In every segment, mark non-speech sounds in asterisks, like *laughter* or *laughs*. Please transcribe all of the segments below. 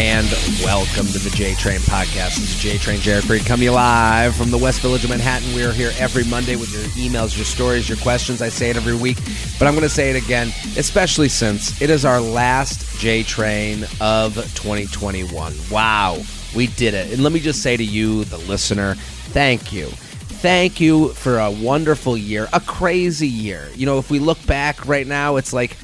and welcome to the J Train Podcast. This is J Train Jared Freid coming live from the West Village of Manhattan. We are here every Monday with your emails, your stories, your questions. I say it every week, but I'm going to say it again, especially since it is our last J Train of 2021. Wow, we did it. And let me just say to you, the listener, thank you thank you for a wonderful year, a crazy year. You know, if we look back right now, it's like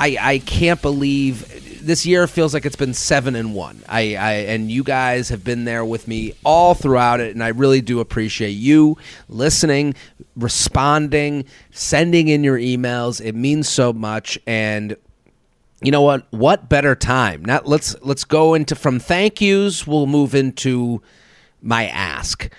I I can't believe this year feels like it's been seven and one. I, I and you guys have been there with me all throughout it, and I really do appreciate you listening, responding, sending in your emails. It means so much, and you know what? What better time? Now let's let's go into from thank yous. We'll move into my ask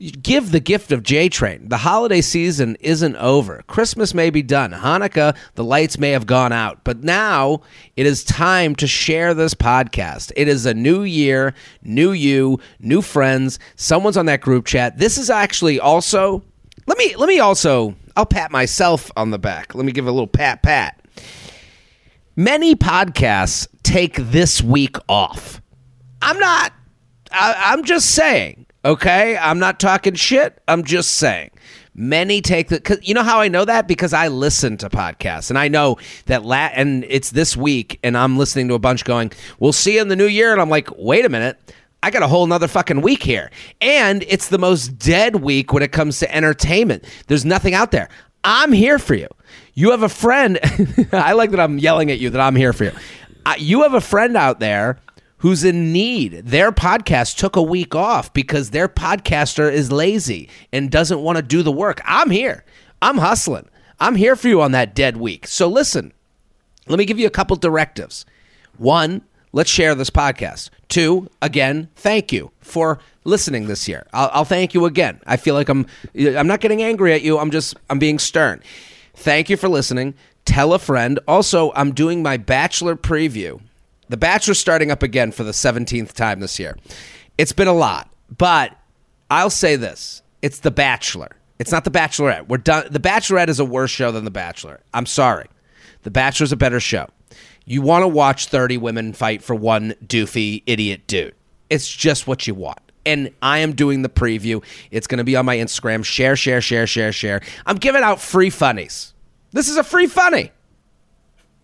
give the gift of J Train. The holiday season isn't over. Christmas may be done. Hanukkah, the lights may have gone out. But now it is time to share this podcast. It is a new year, new you, new friends. Someone's on that group chat. This is actually also let me let me also I'll pat myself on the back. Let me give a little pat pat. Many podcasts take this week off. I'm not I, I'm just saying Okay, I'm not talking shit. I'm just saying. Many take the. you know how I know that because I listen to podcasts and I know that. La- and it's this week, and I'm listening to a bunch going. We'll see you in the new year, and I'm like, wait a minute. I got a whole nother fucking week here. And it's the most dead week when it comes to entertainment. There's nothing out there. I'm here for you. You have a friend. *laughs* I like that I'm yelling at you that I'm here for you. Uh, you have a friend out there who's in need. Their podcast took a week off because their podcaster is lazy and doesn't want to do the work. I'm here. I'm hustling. I'm here for you on that dead week. So listen, let me give you a couple directives. One, let's share this podcast. Two, again, thank you for listening this year. I'll, I'll thank you again. I feel like I'm I'm not getting angry at you. I'm just I'm being stern. Thank you for listening. Tell a friend. Also, I'm doing my bachelor preview the Bachelor starting up again for the 17th time this year. It's been a lot, but I'll say this it's The Bachelor. It's not The Bachelorette. We're done. The Bachelorette is a worse show than The Bachelor. I'm sorry. The Bachelor's a better show. You want to watch 30 women fight for one doofy idiot dude. It's just what you want and I am doing the preview. It's going to be on my Instagram. Share, share, share, share, share. I'm giving out free funnies. This is a free funny.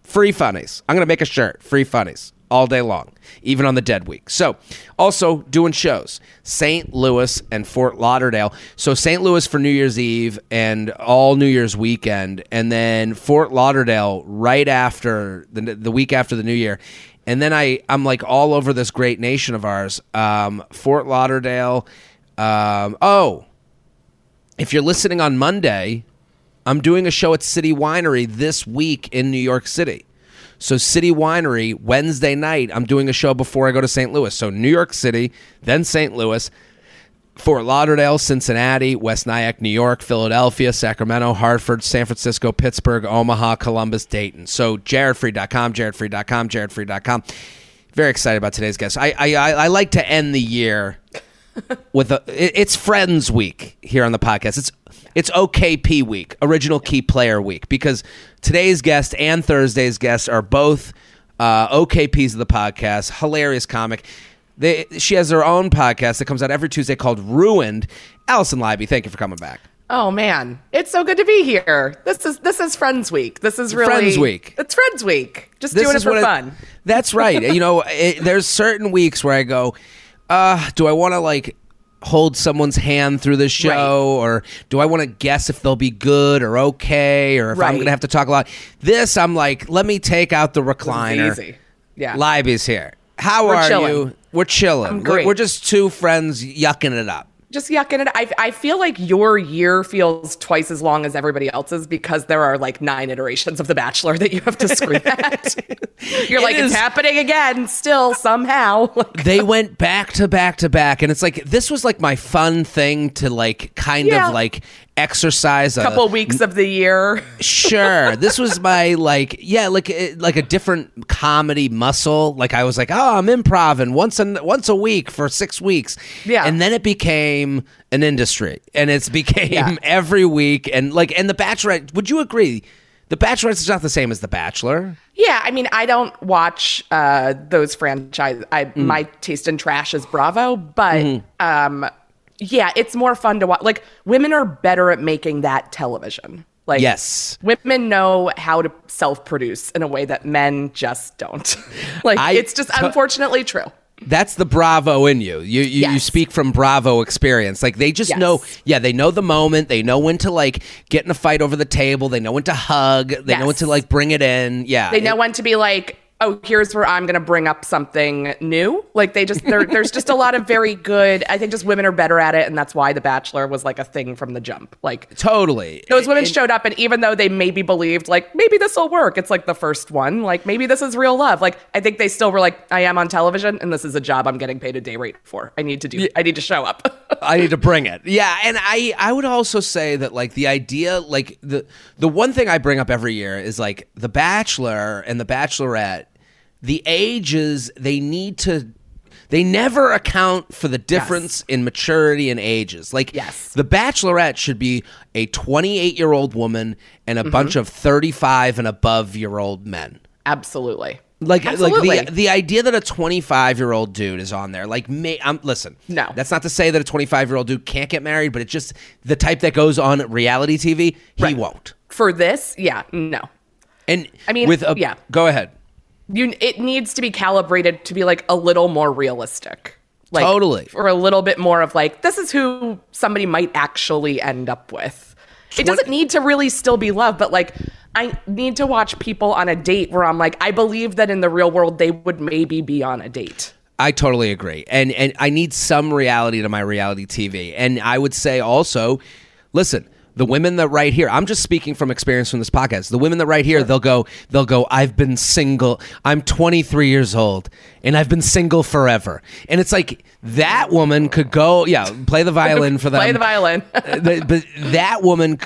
Free funnies. I'm going to make a shirt. Free funnies all day long, even on the dead week. So, also doing shows, St. Louis and Fort Lauderdale. So, St. Louis for New Year's Eve and all New Year's weekend, and then Fort Lauderdale right after the, the week after the New Year. And then I, I'm like all over this great nation of ours. Um, Fort Lauderdale. Um, oh, if you're listening on Monday, I'm doing a show at City Winery this week in New York City. So City Winery Wednesday night, I'm doing a show before I go to St. Louis. So New York City, then St. Louis, Fort Lauderdale, Cincinnati, West Nyack, New York, Philadelphia, Sacramento, Hartford, San Francisco, Pittsburgh, Omaha, Columbus, Dayton. So jaredfreid.com, jaredfreid.com, jaredfreid.com. Very excited about today's guest. I I, I like to end the year with a it's Friends Week here on the podcast. It's it's OKP week, original key player week, because today's guest and Thursday's guest are both uh, OKPs of the podcast. Hilarious comic. They, she has her own podcast that comes out every Tuesday called Ruined. Alison Leiby, thank you for coming back. Oh man, it's so good to be here. This is this is Friends Week. This is really Friends Week. It's Friends Week. Just this doing it for fun. that's right. *laughs* you know, it, there's certain weeks where I go, uh, do I want to like hold someone's hand through the show right. or do I want to guess if they'll be good or okay or if right. I'm going to have to talk a lot. This I'm like, let me take out the recliner. Easy. Yeah. is here. How We're are chilling. you? We're chilling. We're, we're just two friends yucking it up just yucking it. I, I feel like your year feels twice as long as everybody else's because there are like nine iterations of The Bachelor that you have to scream *laughs* at. *laughs* You're it like, is, it's happening again, still somehow. *laughs* they went back to back to back, and it's like this was like my fun thing to like kind yeah. of like exercise a couple weeks of the year. sure, *laughs* this was my like yeah, like eh, like a different comedy muscle. Like I was like, oh, I'm improvising once a once a week for six weeks. Yeah, and then it became an industry, and it's became yeah. every week. And like, and the Bachelorette. Would you agree? The Bachelor is not the same as The Bachelor. Yeah, I mean, I don't watch uh, those franchise. I Mm. my taste in trash is Bravo, but Mm-hmm. um, yeah, it's more fun to watch. Like women are better at making that television. Like Yes. women know how to self-produce in a way that men just don't. *laughs* like I it's just to- unfortunately true. That's the Bravo in you. You you, you speak from Bravo experience. Like they just Yes. know. Yeah, they know the moment. They know when to like get in a fight over the table. They know when to hug. They know when to like bring it in. Yeah, They know it- when to be like, oh, here's where I'm going to bring up something new. Like they just, there, there's just a lot of very good. I think just women are better at it, and that's why The Bachelor was like a thing from the jump. Like totally. those women And- showed up, and even though they maybe believed like maybe this will work, it's like the first one. Like maybe this is real love. Like I think they still were like, I am on television, and this is a job I'm getting paid a day rate for. I need to do. I need to show up. *laughs* I need to bring it. Yeah, and I I would also say that like the idea like the the one thing I bring up every year is like The Bachelor and The Bachelorette, the ages they need to they never account for the difference in maturity and ages. Like Yes. The Bachelorette should be a 28-year-old woman and a Mm-hmm. bunch of 35 and above year old men. Absolutely. Like, Absolutely. like the the idea that a 25 year old dude is on there, like, me, I'm listen. No. that's not to say that a 25 year old dude can't get married, but it's just the type that goes on reality TV. He Right. won't. For this, yeah, no. And I mean, with a yeah. go ahead. You it needs to be calibrated to be like a little more realistic like Totally. or a little bit more of like this is who somebody might actually end up with it doesn't need to really still be love but like i need to watch people on a date where i'm like i believe that in the real world they would maybe be on a date I totally agree. And and I need some reality to my reality TV. And I would say also, listen, the women that write here, I'm just speaking from experience from this podcast. The women that write here, they'll go, they'll go, I've been single. I'm 23 years old and I've been single forever. And it's like that woman could go, yeah, play the violin *laughs* for them. play the violin *laughs* Uh, but, but that woman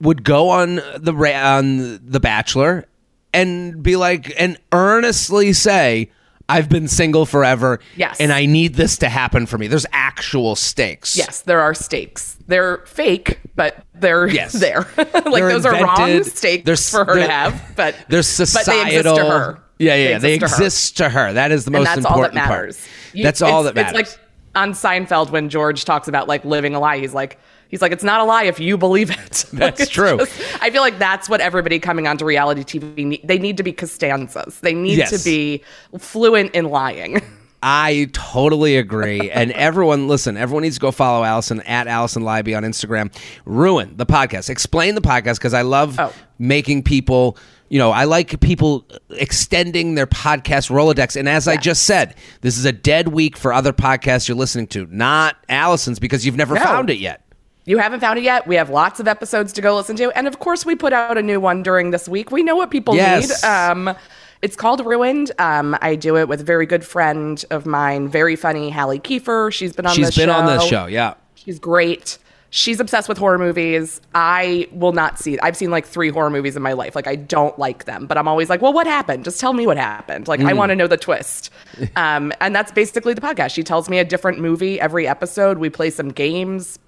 would go on the on the Bachelor and be like and earnestly say, "I've been single forever, Yes. and I need this to happen for me." There's actual stakes. yes there are stakes they're fake but they're Yes. *laughs* there *laughs* like They're those are wrong invented. stakes They're for her to have but they're societal. they exist to her Yeah, yeah, they to her. exist to her. That is the most that's all that important part. matters. You- that's all that matters. It's like on Seinfeld when George talks about like living a lie. He's like, he's like, it's not a lie if you believe it. *laughs* That's it's true. I feel like that's what everybody coming onto reality TV need. They need to be Costanzas. They need Yes. to be fluent in lying. I totally agree. *laughs* and everyone, listen, everyone needs to go follow Alison at Alison Leiby on Instagram. Ruin the podcast. Explain the podcast because I love Oh. making people, you know, I like people extending their podcast Rolodex. And as I just said, this is a dead week for other podcasts you're listening to, not Alison's because you've never No. found it yet. You haven't found it yet. We have lots of episodes to go listen to, and of course, we put out a new one during this week. We know what people Yes. need. Um, it's called Ruined. Um, I do it with a very good friend of mine, very funny Halle Kiefer. She's been on. She's been show. on this show. Yeah. She's great. She's obsessed with horror movies. I will not see. I've seen like three horror movies in my life. Like I don't like them, but I'm always like, "Well, what happened? Just tell me what happened." Like I want to know the twist. *laughs* Um, and that's basically the podcast. She tells me a different movie every episode. We play some games.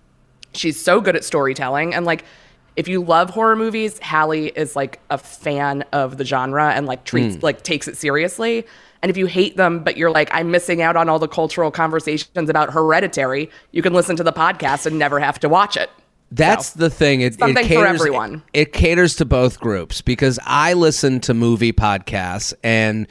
She's so good at storytelling and like if you love horror movies, Halle is like a fan of the genre and like treats hmm. like takes it seriously. And if you hate them, but you're like, I'm missing out on all the cultural conversations about hereditary, you can listen to the podcast and never have to watch it. That's the thing. It, Something it for everyone. It, caters to both groups because I listen to movie podcasts, and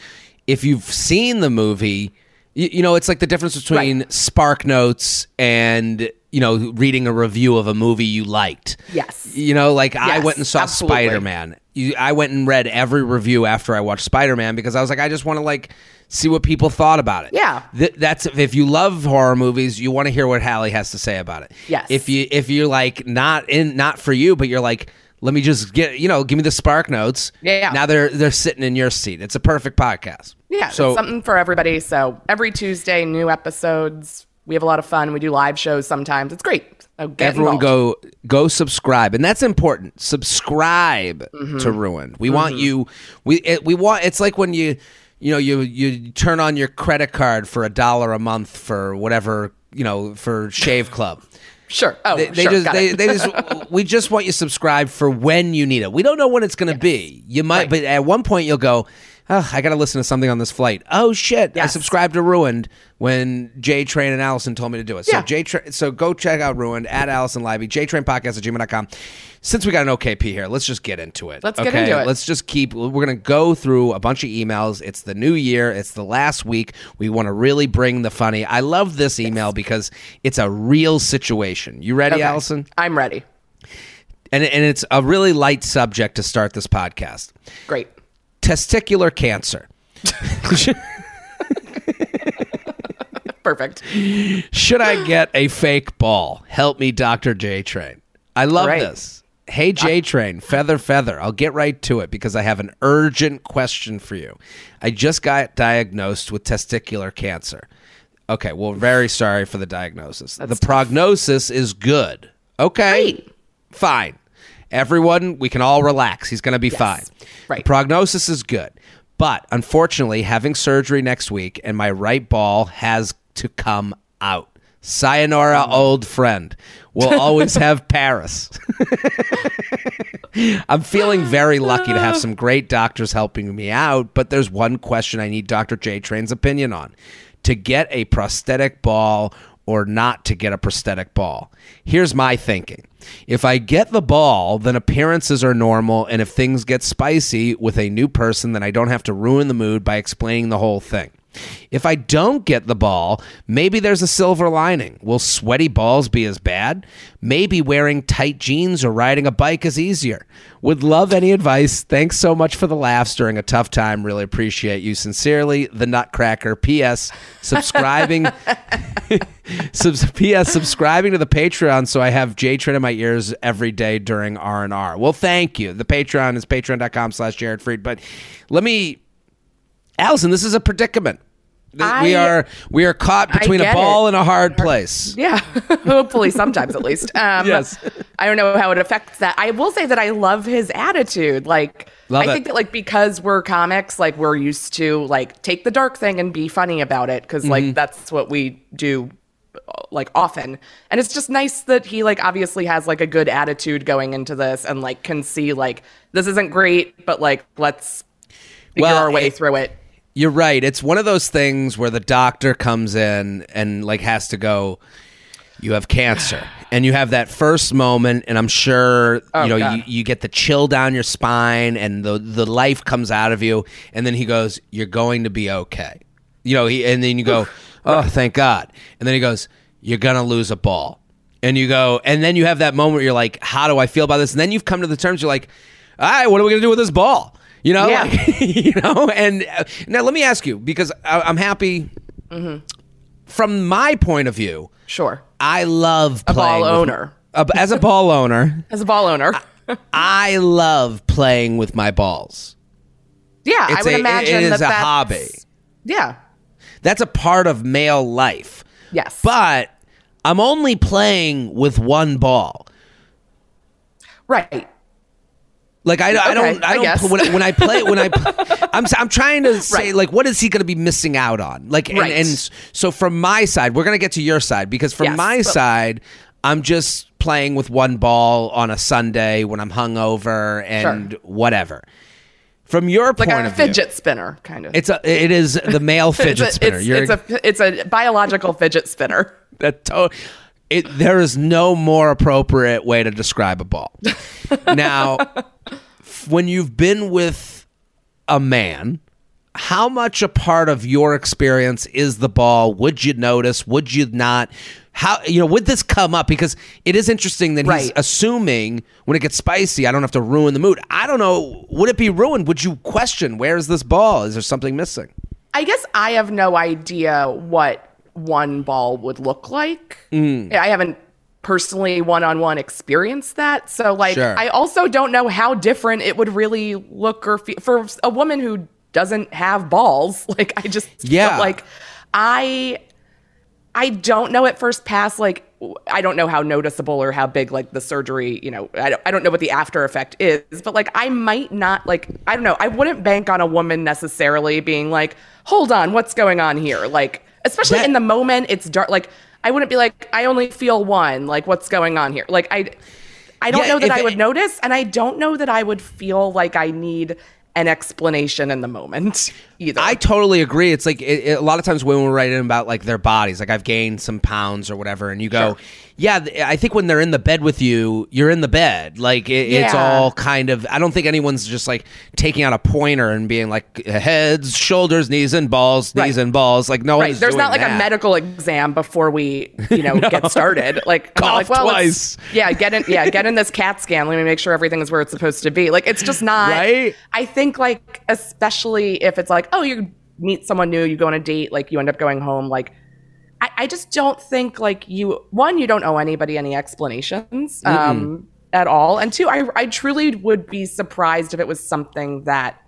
if you've seen the movie, you, you know it's like the difference between Spark Notes and you know reading a review of a movie you liked. Yes. You know, like I went and saw. Spider Man. I went and read every review after I watched Spider Man because I was like, I just want to like see what people thought about it. Yeah. Th- that's if you love horror movies, you want to hear what Halle has to say about it. Yes. If you if you're like not in not for you, but you're like, let me just get you know, give me the spark notes. Yeah. Now they're they're sitting in your seat. It's a perfect podcast. Yeah, So something for everybody. So every Tuesday, new episodes. We have a lot of fun. We do live shows sometimes. It's great. So everyone involved. go go subscribe and that's important subscribe Mm-hmm. to ruin we want you we it, we want it's like when you you know you you turn on your credit card for a dollar a month for whatever you know, for Shave *laughs* Club. Sure. Oh, They, they sure. just they, they just *laughs* we just want you subscribed for when you need it. We don't know when it's going to be. You might, Right. but at one point you'll go. Oh, I got to listen to something on this flight. Oh shit! I subscribed to Ruined when J Train and Alison told me to do it. So Yeah. J Train, so go check out Ruined at Alison Leiby, J Train Podcast at gmail.com. Since we got an OKP here, let's just get into it. Let's get into it. Let's just keep. We're gonna go through a bunch of emails. It's the new year. It's the last week. We want to really bring the funny. I love this email because it's a real situation. You ready, Okay. Alison? I'm ready. and and it's a really light subject to start this podcast. Great. Testicular cancer. *laughs* Perfect. Should I get a fake ball? Help me, Dr. J Train. I love Right. this. Hey J Train, feather feather. I'll get right to it because I have an urgent question for you. I just got diagnosed with testicular cancer. Okay, well, very sorry for the diagnosis. the prognosis is good. Okay. Great. Fine. Everyone, we can all relax. He's going to be fine. Right. Prognosis is good. But unfortunately, having surgery next week and my right ball has to come out. Sayonara, oh. old friend. We'll always *laughs* have Paris. *laughs* I'm feeling very lucky to have some great doctors helping me out, but there's one question I need Dr. J Train's opinion on. To get a prosthetic ball or not to get a prosthetic ball. Here's my thinking. If I get the ball, then appearances are normal, and if things get spicy with a new person, then I don't have to ruin the mood by explaining the whole thing. If I don't get the ball, maybe there's a silver lining. Will sweaty balls be as bad? Maybe wearing tight jeans or riding a bike is easier. Would love any advice. Thanks so much for the laughs during a tough time. Really appreciate you. Sincerely, the Nutcracker. P.S. Subscribing. *laughs* Subs- P.S. Subscribing to the Patreon so I have J Train in my ears every day during R and R. Well, thank you. The Patreon is patreon.com slash Jared Freid. But let me Alison, this is a predicament. Th- we are we are caught between a ball it. and a hard place. Yeah, *laughs* hopefully sometimes at least. Um, Yes. I don't know how it affects that. I will say that I love his attitude. Like, Love I it. think that like because we're comics, like we're used to like take the dark thing and be funny about it because Mm-hmm. like that's what we do like often. And it's just nice that he like obviously has like a good attitude going into this and like can see like this isn't great, but like let's figure Well, our way it- through it. You're right. It's one of those things where the doctor comes in and like has to go. You have cancer, *sighs* and you have that first moment, and I'm sure Oh, you know God. you, you get the chill down your spine, and the the life comes out of you, and then he goes, "You're going to be okay," you know, he, and then you go, "Oh, thank God," and then he goes, "You're gonna lose a ball," and you go, and then you have that moment where you're like, "How do I feel about this?" And then you've come to the terms, you're like, "All right, what are we gonna do with this ball?" You know, Yeah. like, *laughs* you know. And uh, now let me ask you because I, I'm happy. Mm-hmm. From my point of view, Sure. I love A playing ball with- owner. Uh, as a ball owner, *laughs* As a ball owner. I love playing with my balls. yeah, I would a- it imagine is that a that's- hobby. Yeah. That's a part of male life. Yes. But I'm only playing with one ball. right. Like I, I don't, I I don't. when, when I play, when I, *laughs* I'm, I'm trying to say Right. like, what is he going to be missing out on? Like, and, Right. and so from my side, we're going to get to your side because from Yes, my but- side, I'm just playing with one ball on a Sunday when I'm hungover and whatever. From your Like point a of view, fidget spinner, kind of. it's a, it is the *laughs* male fidget it's a, spinner. It's, it's a it's a biological fidget spinner. *laughs* that to- it, there is no more appropriate way to describe a ball. now, when you've been with a man, how much a part of your experience is the ball? Would you notice? Would you not? How you know would this come up? Because it is interesting that he's assuming when it gets spicy, I don't have to ruin the mood. I don't know. Would it be ruined? Would you question where is this ball? Is there something missing? I guess I have no idea what one ball would look like. Mm. I haven't personally one-on-one experienced that, so like Sure. I also don't know how different it would really look or feel for a woman who doesn't have balls. *laughs* Like I just Yeah. like I I don't know at first pass like I don't know how noticeable or how big like the surgery, you know, I don't, I don't know what the after effect is, but like I might not like I don't know, I wouldn't bank on a woman necessarily being like, "Hold on, what's going on here?" Like especially That- in the moment it's dark like I wouldn't be like, I only feel one. Like, what's going on here? Like, I, I don't Yeah, know that I would it- notice, and I don't know that I would feel like I need an explanation in the moment *laughs* either. I totally agree. It's like it, it- a lot of times women will write in about like their bodies, like I've gained some pounds or whatever, and you go, "Yeah." I think when they're in the bed with you, you're in the bed. Like it, it's all kind of. I don't think anyone's just like taking out a pointer and being like heads, shoulders, knees, and balls, knees Right. and balls. Like no right. There's not like that. a medical exam before we, you know, *laughs* get started. Like, I'm like, well, twice. yeah, get in, yeah, get in this CAT scan. Let me make sure everything is where it's supposed to be. Like, it's just not. Right? I think like, especially if it's like, oh, you meet someone new, you go on a date, like you end up going home, like. I, I just don't think like you one you don't owe anybody any explanations um, at all. And two I, I truly would be surprised if it was something that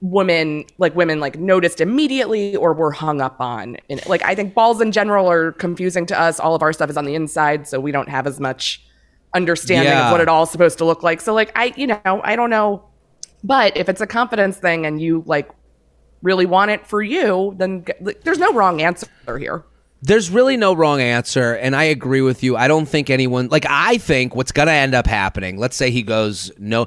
women like women like noticed immediately or were hung up on. In like i think balls in general are confusing to us. All of our stuff is on the inside so we don't have as much understanding Yeah. of what it all is supposed to look like. So like i you know i don't know. But if it's a confidence thing and you like really want it for you then there's no wrong answer here There's really no wrong answer, and I agree with you. I don't think anyone like I think what's going to end up happening. Let's say he goes no.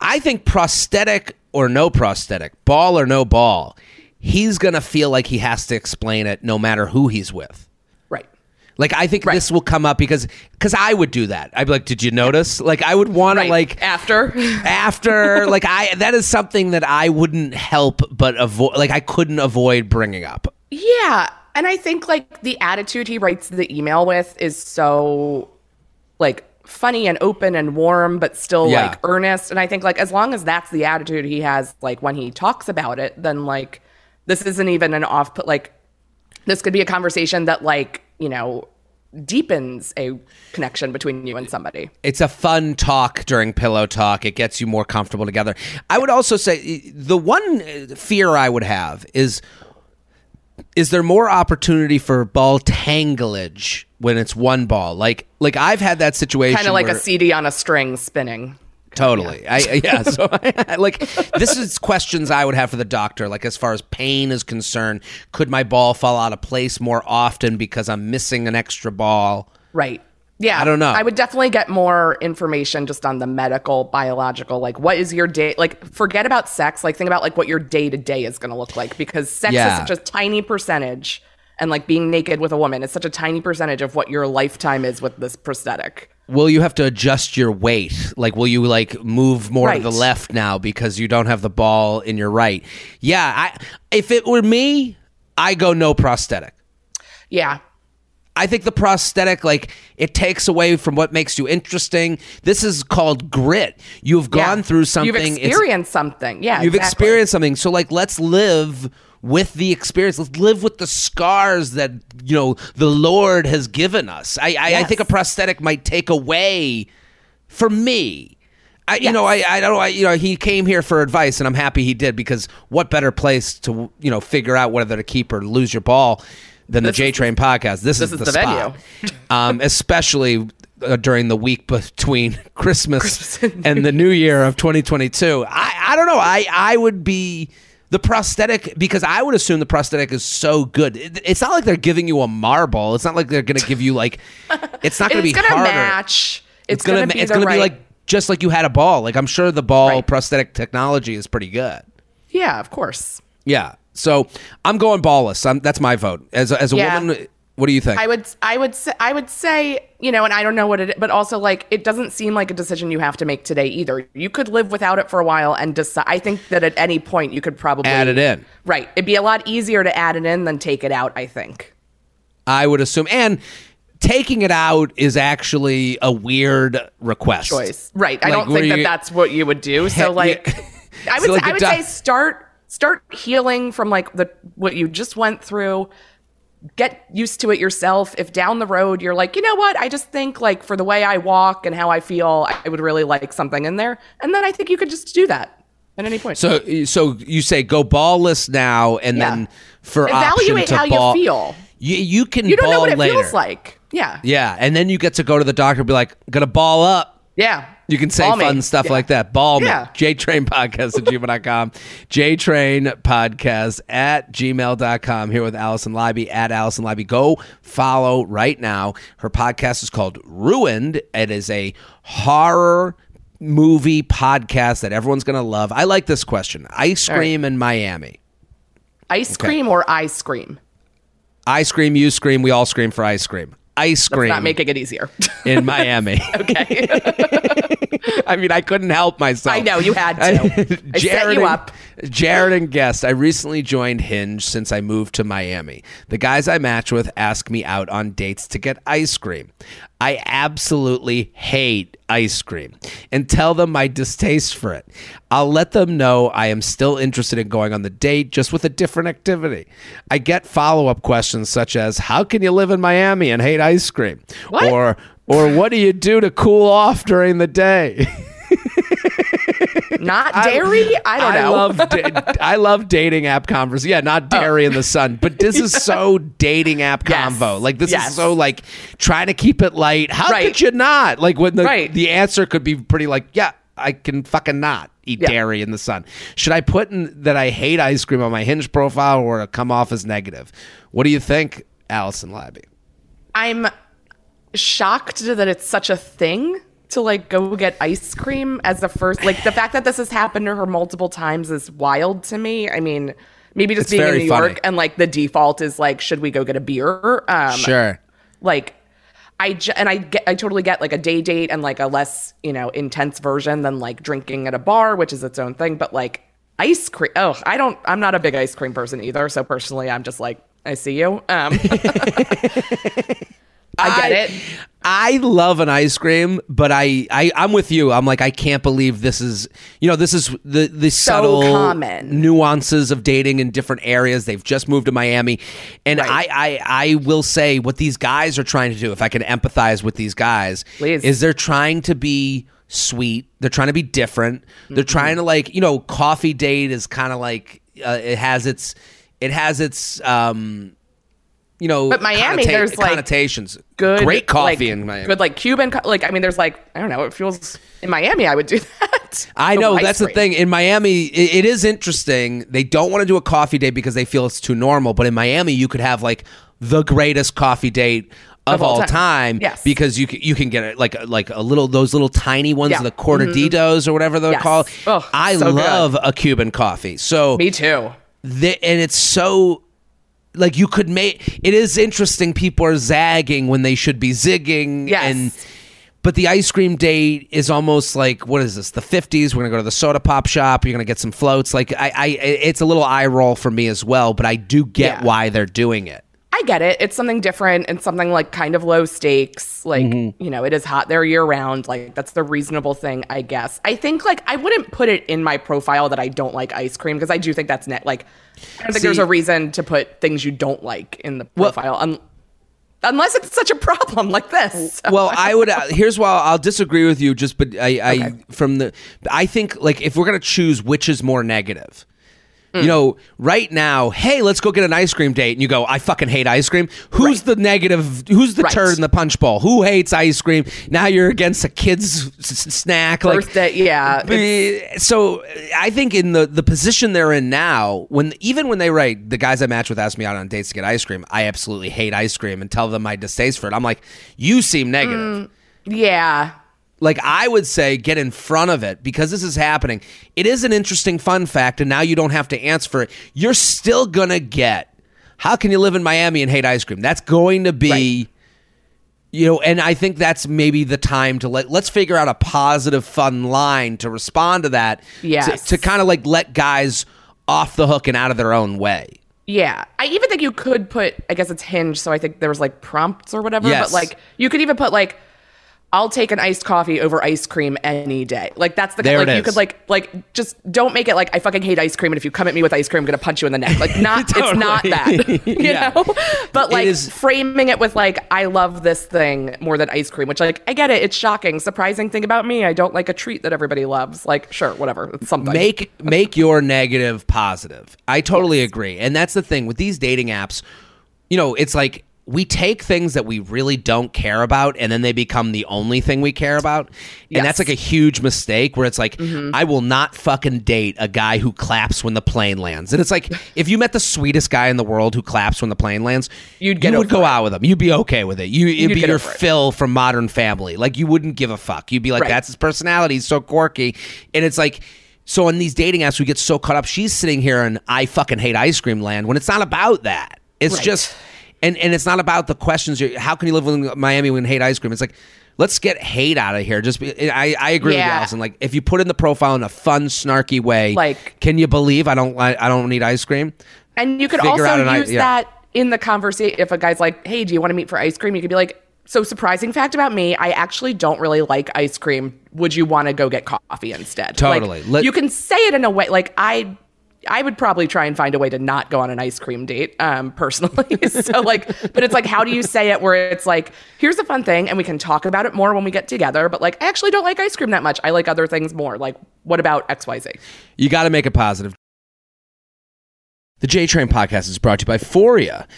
I think prosthetic or no prosthetic, ball or no ball, he's going to feel like he has to explain it no matter who he's with. Right Like I think Right. this will come up because because I would do that. I'd be like, "Did you notice?" Like I would want to like after *laughs* after like I that is something that I wouldn't help but avoid. Like I couldn't avoid bringing up. Yeah. And I think like the attitude he writes the email with is so like funny and open and warm, but still Yeah. like earnest. And I think like as long as that's the attitude he has, like when he talks about it, then like this isn't even an off put like this could be a conversation that like, you know, deepens a connection between you and somebody. it's a fun talk during pillow talk. It gets you more comfortable together. I would also say the one uh, fear I would have is is there more opportunity for ball tanglage when it's one ball? Like like I've had that situation Kind of like where- a CD on a string spinning. Totally. I I- yeah. So *laughs* I, like this is questions I would have for the doctor. Like as far as pain is concerned, could my ball fall out of place more often because I'm missing an extra ball? Right. Yeah. I don't know. I would definitely get more information just on the medical, biological, like what is your day like forget about sex, like think about like what your day to day is gonna look like because sex Yeah. is such a tiny percentage and like being naked with a woman is such a tiny percentage of what your lifetime is with this prosthetic. Will you have to adjust your weight? Like, will you like move more to the left now because you don't have the ball in your right? Yeah. I if it were me, I go no prosthetic. Yeah. I think the prosthetic, like, it takes away from what makes you interesting. This is called grit. You've gone Yeah. through something. You've experienced something. Yeah. You've exactly. experienced something. So like let's live with the experience. Let's live with the scars that, you know, the Lord has given us. I I, I think a prosthetic might take away for me. I, you know, I, I don't. I, you know, he came here for advice, and I'm happy he did because what better place to, you know, figure out whether to keep or lose your ball than the J Train podcast. This, is, is the, the spot. um, *laughs* especially uh, during the week between *laughs* Christmas, and the New Year of 2022. I, I don't know. I, I would be the prosthetic because I would assume the prosthetic is so good. It- it's not like they're giving you a marble. It's not like they're going to give you like. *laughs* It's not going to be hard. It's gonna harder. match. It's, It's gonna, be it's gonna right- be like just like you had a ball. Like I'm sure the ball Right. prosthetic technology is pretty good. Yeah, of course. Yeah. So I'm going ballless. I'm, that's my vote. As a, as a Yeah. woman, what do you think? I would I would say I would say, you know, and I don't know what it but also like it doesn't seem like a decision you have to make today either. You could live without it for a while and decide I think that at any point you could probably Add it in. Right. It'd be a lot easier to add it in than take it out, I think. I would assume. And taking it out is actually a weird request. Choice. Right. I Like, don't think that you- that's what you would do. *laughs* So Yeah. *laughs* like I would So, like, say, I would doc- say start start healing from like the what you just went through. Get used to it yourself. If down the road you're like, you know what, I just think like for the way I walk and how I feel, I would really like something in there. And then I think you could just do that at any point. So, so you say go ballless now, and Yeah. then for Evaluate to how ball, you feel. You, you can You don't ball know what it later. feels like. Yeah. Yeah, and then you get to go to the doctor and be like, "Gonna ball up." Yeah. You can say Ball me. fun stuff Yeah. like that. Ball me. Yeah. JTrain Podcast at gmail.com. *laughs* JTrain Podcast at gmail.com. Here with Alison Leiby at Alison Leiby. Go follow right now. Her podcast is called Ruined. It is a horror movie podcast that everyone's going to love. I like this question Ice All right. cream in Miami. Ice cream or ice cream? I scream, you scream, we all scream for ice cream. Ice cream Not making it easier. in Miami. *laughs* okay. *laughs* *laughs* I mean, I couldn't help myself. I know, you had to. *laughs* I set you and- up. Jared and guest, I recently joined Hinge since I moved to Miami. The guys I match with ask me out on dates to get ice cream. I absolutely hate ice cream and tell them my distaste for it. I'll let them know I am still interested in going on the date, just with a different activity. I get follow up questions such as, How can you live in Miami and hate ice cream? What? Or, or what do you do to cool off during the day? *laughs* Not dairy? I, don't know. love da- I love dating app converse. Yeah, not oh. dairy in the sun, but this is *laughs* so dating app Yes. convo. Like this Yes. is so like trying to keep it light. How Right. could you not? Like when the Right. the answer could be pretty like, yeah, I can fucking not eat Yeah. dairy in the sun. Should I put in that I hate ice cream on my Hinge profile or come off as negative? What do you think, Alison Leiby? I'm shocked that it's such a thing to like go get ice cream as the first like the fact that this has happened to her multiple times is wild to me. I mean, maybe just It's being in New funny. York and like the default is like should we go get a beer? Um Sure. like I j- and I get I totally get like a day date and like a less, you know, intense version than like drinking at a bar, which is its own thing, but like ice cream. Oh, I don't I'm not a big ice cream person either, so personally I'm just like I see you. Um *laughs* I get it. I love an ice cream, but I, I I'm with you. I'm like I can't believe this is you know this is the the subtle common. nuances of dating in different areas. They've just moved to Miami, and Right. I, I I will say what these guys are trying to do. If I can empathize with these guys, Please. is they're trying to be sweet. They're trying to be different. They're Mm-hmm. trying to like you know coffee date is kind of like uh, it has its it has its um you know But Miami, there's, like, connotations good great coffee like, in Miami. Good like Cuban co- like I mean there's like I don't know, it feels in Miami I would do *laughs* that. I know that's the thing. In Miami, it, it is interesting. They don't want to do a coffee date because they feel it's too normal. But in Miami, you could have like the greatest coffee date of, Of all time. time. Yes. because you can, you can get it like like a little those little tiny ones, Yeah. Mm-hmm. the cortaditos or whatever they're Yes. called. Ugh, I so good. love a Cuban coffee. So Me too. the, and it's so like you could make it is interesting people are zagging when they should be zigging Yes. and but the ice cream date is almost like what is this the 50s we're gonna go to the soda pop shop you're gonna get some floats like i, I it's a little eye roll for me as well but i do get Yeah. why they're doing it I get it. It's something different and something like kind of low stakes. Like, Mm-hmm. you know, it is hot there year round. Like, that's the reasonable thing, I guess. I think, like, I wouldn't put it in my profile that I don't like ice cream because I do think that's net. Like, I don't think there's a reason to put things you don't like in the Well- profile unless it's such a problem like this. So- well i would uh, here's why i'll disagree with you just but i i Okay. from the i think like if we're gonna choose which is more negative Mm. You know, right now, hey, let's go get an ice cream date. And you go, I fucking hate ice cream. Who's Right. the negative? Who's the Right. turd in the punch bowl? Who hates ice cream? Now you're against a kid's s- snack. Like, Birthday, yeah. So I think in the the position they're in now, when even when they write the guys I match with ask me out on dates to get ice cream, I absolutely hate ice cream and tell them my distaste for it. I'm like, you seem negative. yeah. Like I would say, get in front of it because this is happening. It is an interesting fun fact, and now you don't have to answer for it. You're still gonna get. How can you live in Miami and hate ice cream? That's going to be. Right. You know, and I think that's maybe the time to let let's figure out a positive, fun line to respond to that. Yes. To, to kind of like let guys off the hook and out of their own way. Yeah. I even think you could put, I guess it's Hinge, so I think there was like prompts or whatever. Yes. But like, you could even put like, I'll take an iced coffee over ice cream any day. Like that's the There like it you could like like just don't make it like I fucking hate ice cream and if you come at me with ice cream I'm gonna punch you in the neck. Like not *laughs* it's not that. *laughs* You Yeah. know? But like is- framing it with like I love this thing more than ice cream, which like I get it, it's shocking. Surprising thing about me, I don't like a treat that everybody loves. Like sure, whatever. It's something. make make your negative positive. I totally agree. And that's the thing with these dating apps, you know, it's like we take things that we really don't care about and then they become the only thing we care about. And Yes. that's like a huge mistake where it's like, Mm-hmm. I will not fucking date a guy who claps when the plane lands. And it's like, *laughs* if you met the sweetest guy in the world who claps when the plane lands, You'd get you would go it. out with him. You'd be okay with it. You, it'd You'd be your over it. From Modern Family. Like, you wouldn't give a fuck. You'd be like, Right. that's his personality. He's so quirky. And it's like, so on these dating apps, we get so caught up. She's sitting here and I fucking hate ice cream land when it's not about that. It's Right. just, and and it's not about the questions. how can you live in Miami when you hate ice cream? It's like, let's get hate out of here. Just, be, I, I agree with you, Alison. Like, if you put in the profile in a fun, snarky way, Like- can you believe I don't, I, I don't need ice cream? And you could Figure also i- use yeah. that in the conversation. If a guy's like, "Hey, do you want to meet for ice cream?" You could be like, "So surprising fact about me, I actually don't really like ice cream. Would you want to go get coffee instead?" Totally. Like, Let- you can say it in a way like I. I would probably try and find a way to not go on an ice cream date, um, personally. *laughs* so like, but it's like, how do you say it where it's like, here's a fun thing, and we can talk about it more when we get together. But like, I actually don't like ice cream that much. I like other things more. Like, what about X, Y, Z? You got to make it positive. The J Train podcast is brought to you by Foria.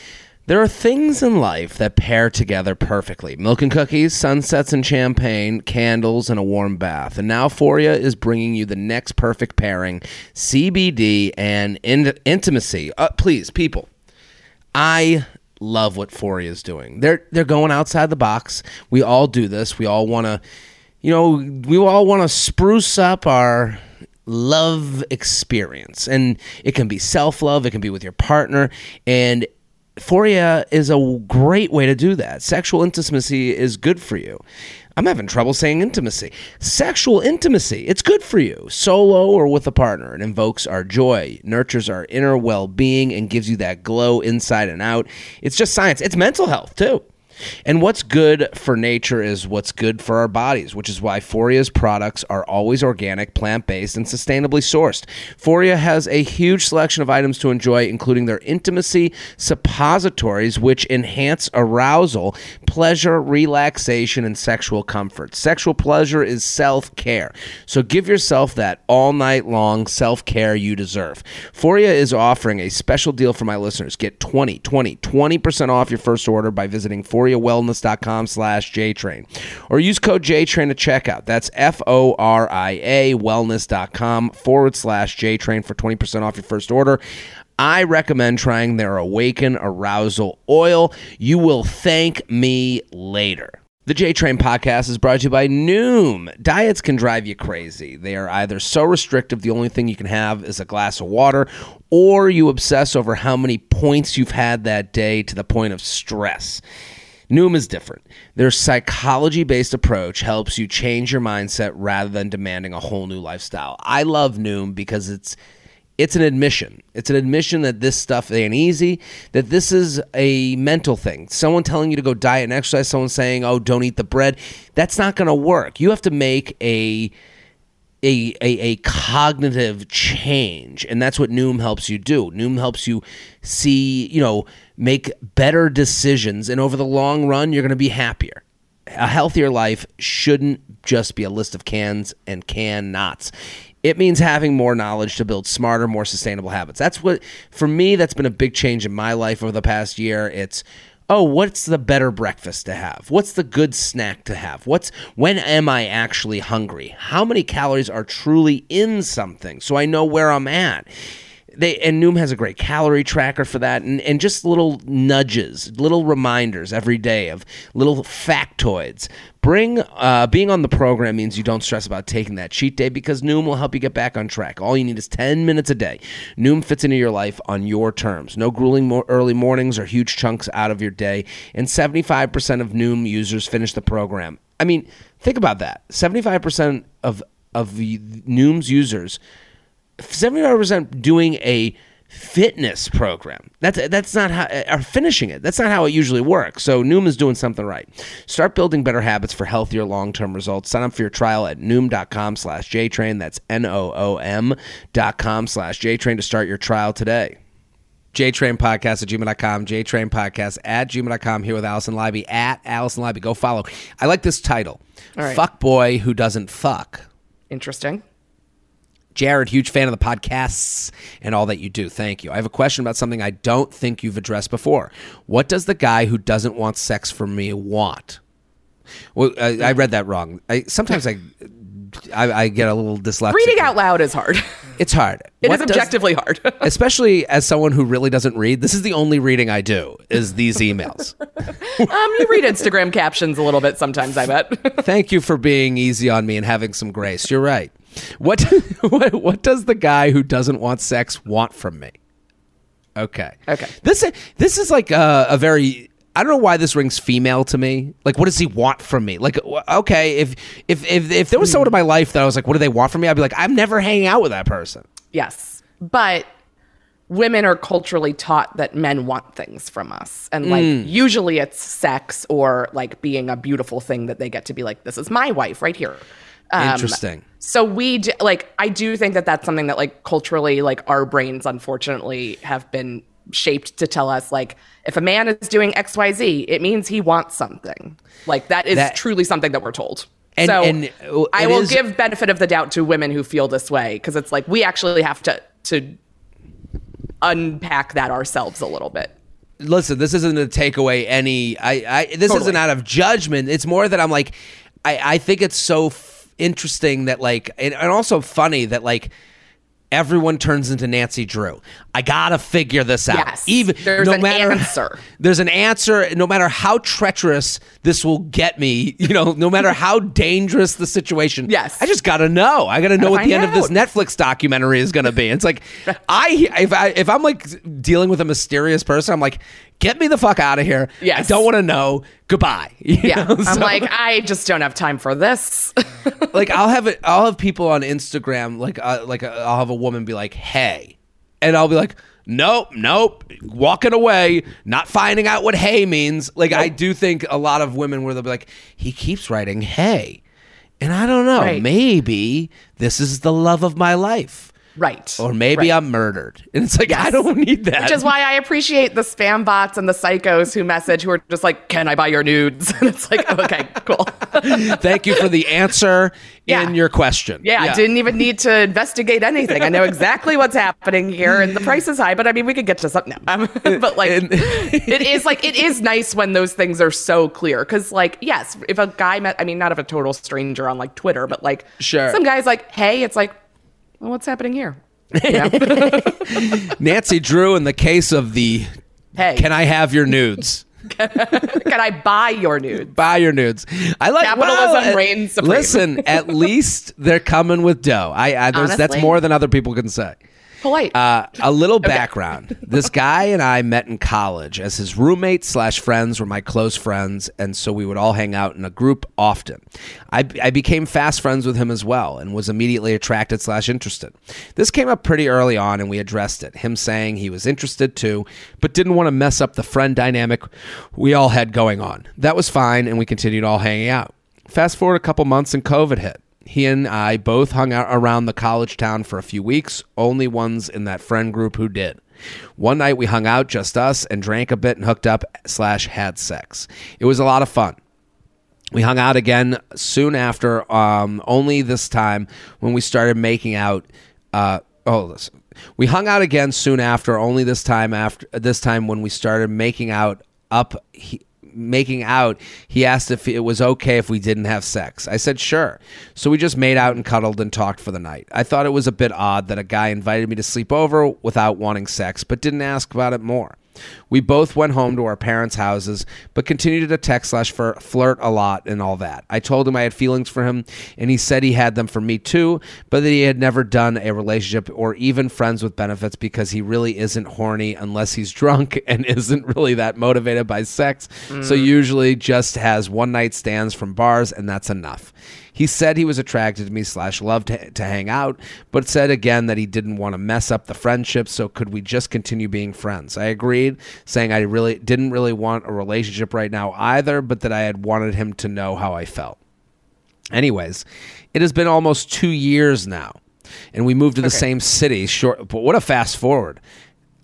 There are things in life that pair together perfectly milk and cookies, sunsets and champagne, candles, and a warm bath. And now Foria is bringing you the next perfect pairing CBD and in- intimacy. Uh, please, people, I love what Foria is doing. They're they're going outside the box. We all do this. We all want to, you know, we all want to spruce up our love experience, and it can be self love. It can be with your partner, and Foria is a great way to do that. Sexual intimacy is good for you. I'm having trouble saying intimacy. Sexual intimacy, it's good for you, solo or with a partner. It invokes our joy, nurtures our inner well being, and gives you that glow inside and out. It's just science. It's mental health, too. And what's good for nature is what's good for our bodies, which is why Foria's products are always organic, plant based, and sustainably sourced. Foria has a huge selection of items to enjoy, including their intimacy suppositories, which enhance arousal, pleasure, relaxation, and sexual comfort. Sexual pleasure is self care. So give yourself that all night long self care you deserve. Foria is offering a special deal for my listeners. Get 20, 20, 20% off your first order by visiting ForiaWellness.com slash JTrain. Or use code JTrain at checkout. That's F O R I A wellness.com forward slash JTrain for 20% off your first order. I recommend trying their Awaken Arousal Oil. You will thank me later. The J Train podcast is brought to you by Noom. Diets can drive you crazy. They are either so restrictive, the only thing you can have is a glass of water, or you obsess over how many points you've had that day to the point of stress. Noom is different. Their psychology based approach helps you change your mindset rather than demanding a whole new lifestyle. I love Noom because it's it's an admission. It's an admission that this stuff ain't easy, that this is a mental thing. Someone telling you to go diet and exercise, someone saying, oh, don't eat the bread. That's not going to work. You have to make a. A, a, a cognitive change and that's what noom helps you do noom helps you see you know make better decisions and over the long run you're going to be happier a healthier life shouldn't just be a list of cans and can nots. It means having more knowledge to build smarter, more sustainable habits. That's what, for me, that's been a big change in my life over the past year. It's, oh, what's the better breakfast to have? What's the good snack to have? What's, when am I actually hungry? How many calories are truly in something so I know where I'm at? They and Noom has a great calorie tracker for that, and, and just little nudges, little reminders every day of little factoids. Bring uh, being on the program means you don't stress about taking that cheat day because Noom will help you get back on track. All you need is ten minutes a day. Noom fits into your life on your terms. No grueling early mornings or huge chunks out of your day. And seventy five percent of Noom users finish the program. I mean, think about that. Seventy five percent of of Noom's users 75% doing a fitness program. That's that's not how or finishing it. That's not how it usually works. So Noom is doing something right. Start building better habits for healthier long-term results. Sign up for your trial at noom.com slash jtrain. That's N-O-O-M dot com slash jtrain to start your trial today. JTrain Podcast at gmail.com, JTrain Podcast at gmail.com, here with Alison Leiby at Alison Leiby. Go follow. I like this title. Right. Fuck boy who doesn't fuck. Interesting. Jared, huge fan of the podcasts and all that you do. Thank you. I have a question about something I don't think you've addressed before. What does the guy who doesn't want sex from me want? Well, I, I read that wrong. I sometimes I, I I get a little dyslexic. Reading out loud is hard. *laughs* It's hard. It What is does- objectively hard. *laughs* especially as someone who really doesn't read. This is the only reading I do is these emails. *laughs* um, you read Instagram captions a little bit sometimes, I bet. Thank you for being easy on me and having some grace. You're right. What *laughs* what what does the guy who doesn't want sex want from me? Okay. Okay. This this is like a, a very I don't know why this rings female to me. Like, what does he want from me? Like, okay, if if if if there was someone in my life that I was like, what do they want from me? I'd be like, I'm never hanging out with that person. yes. But women are culturally taught that men want things from us. And like Mm. usually it's sex or like being a beautiful thing that they get to be like, this is my wife right here. Um, Interesting. So we d- like I do think that that's something that like culturally like our brains unfortunately have been shaped to tell us like if a man is doing XYZ it means he wants something. Like that is That- truly something that we're told. And- so and, uh, I will is- give benefit of the doubt to women who feel this way because it's like we actually have to to unpack that ourselves a little bit. listen, this isn't to take away any. I, I this Totally. isn't out of judgment. It's more that I'm like, I, I think it's so f- interesting that like, and, and also funny that like. Everyone turns into Nancy Drew. I gotta figure this out. Yes. Even There's no an matter, answer. *laughs* There's an answer. No matter how treacherous this will get me, you know, no matter *laughs* how dangerous the situation. Yes. I just gotta know. I gotta know what the end of this. Netflix documentary is gonna be. It's like *laughs* I if I if I'm like dealing with a mysterious person, I'm like, get me the fuck out of here. Yes. I don't want to know. Goodbye. *laughs* You Yeah. know? I'm So, like, *laughs* I just don't have time for this. *laughs* like I'll have it. I'll have people on Instagram like uh, like uh, I'll have a woman be like, hey, and I'll be like. Nope, nope. Walking away, not finding out what hey means. Like I do think a lot of women where they'll be like, he keeps writing hey. And I don't know, Right. maybe this is the love of my life. Right. Or maybe Right. I'm murdered. And it's like, I don't need that. Which is why I appreciate the spam bots and the psychos who message who are just like, "Can I buy your nudes?" *laughs* And it's like, okay, cool. *laughs* Thank you for the answer Yeah. in your question. Yeah, I didn't even need to investigate anything. I know exactly what's happening here, and the *laughs* price is high. But I mean, we could get to something. Um, but like, it is like it is nice when those things are so clear. Because like, yes, if a guy met, I mean, not if a total stranger on like Twitter, but like, Sure. some guys like, hey, it's like, well, what's happening here? You *laughs* know? Nancy Drew in the case of the hey, Can I have your nudes? *laughs* can I buy your nudes? Buy your nudes. I like Capitalism well, uh, reigns supreme. Listen, at *laughs* least they're coming with dough. I, I there's, that's more than other people can say. Polite. Uh, a little background. This guy and I met in college as his roommates slash friends were my close friends, and so we would all hang out in a group often. I, I became fast friends with him as well and was immediately attracted slash interested. This came up pretty early on, and we addressed it. Him saying he was interested too, but didn't want to mess up the friend dynamic we all had going on. That was fine, and we continued all hanging out. Fast forward a couple months, and COVID hit. He and I both hung out around the college town for a few weeks, only ones in that friend group who did. One night we hung out, just us, and drank a bit and hooked up slash had sex. It was a lot of fun. We hung out again soon after, um, only this time when we started making out. Uh, oh, listen. We hung out again soon after, only this time after this time when we started making out up. He, making out, he asked if it was okay if we didn't have sex. I said sure. So we just made out and cuddled and talked for the night. I thought it was a bit odd that a guy invited me to sleep over without wanting sex, but didn't ask about it more. We both went home to our parents' houses, but continued to text slash flirt a lot and all that. I told him I had feelings for him, and he said he had them for me too, but that he had never done a relationship or even friends with benefits because he really isn't horny unless he's *laughs* drunk and isn't really that motivated by sex. So mm. usually just has one night stands from bars, and that's enough. He said he was attracted to me slash loved to, to hang out, but said again that he didn't want to mess up the friendship. So could we just continue being friends? I agreed, saying I really didn't really want a relationship right now either, but that I had wanted him to know how I felt. Anyways, it has been almost two years now, and we moved to the Okay. same city. Short, but what a fast forward!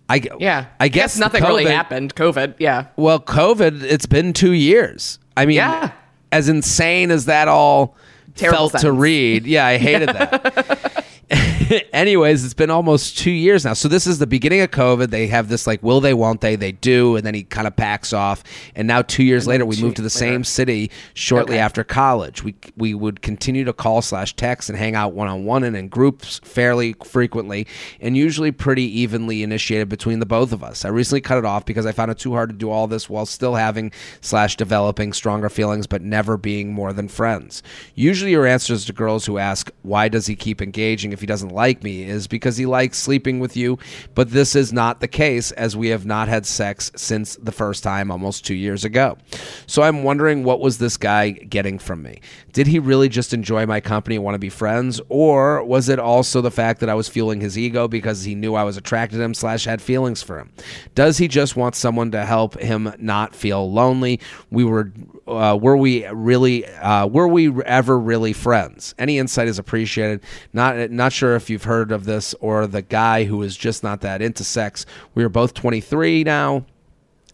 I yeah, I guess nothing really happened. COVID. Yeah. well, COVID, it's been two years. I mean, Yeah. as insane as that all Terrible felt to read, yeah, I hated that. *laughs* *laughs* anyways, it's been almost two years now. So this is the beginning of COVID. They have this like, will they, won't they? They do, and then he kind of packs off. And now two years later, we moved to the later. same city shortly Okay. after college. We we would continue to call slash text and hang out one on one and in groups fairly frequently, and usually pretty evenly initiated between the both of us. I recently cut it off because I found it too hard to do all this while still having slash developing stronger feelings, but never being more than friends. Usually, your answers to girls who ask why does he keep engaging if he doesn't like me is because he likes sleeping with you, but this is not the case as we have not had sex since the first time almost two years ago. So I'm wondering what was this guy getting from me? Did he really just enjoy my company and want to be friends, or was it also the fact that I was fueling his ego because he knew I was attracted to him slash had feelings for him? Does he just want someone to help him not feel lonely? We were uh, were we really uh, were we ever really friends? Any insight is appreciated. Not not sure if you've heard of this or the guy who is just not that into sex. We are both 23 now.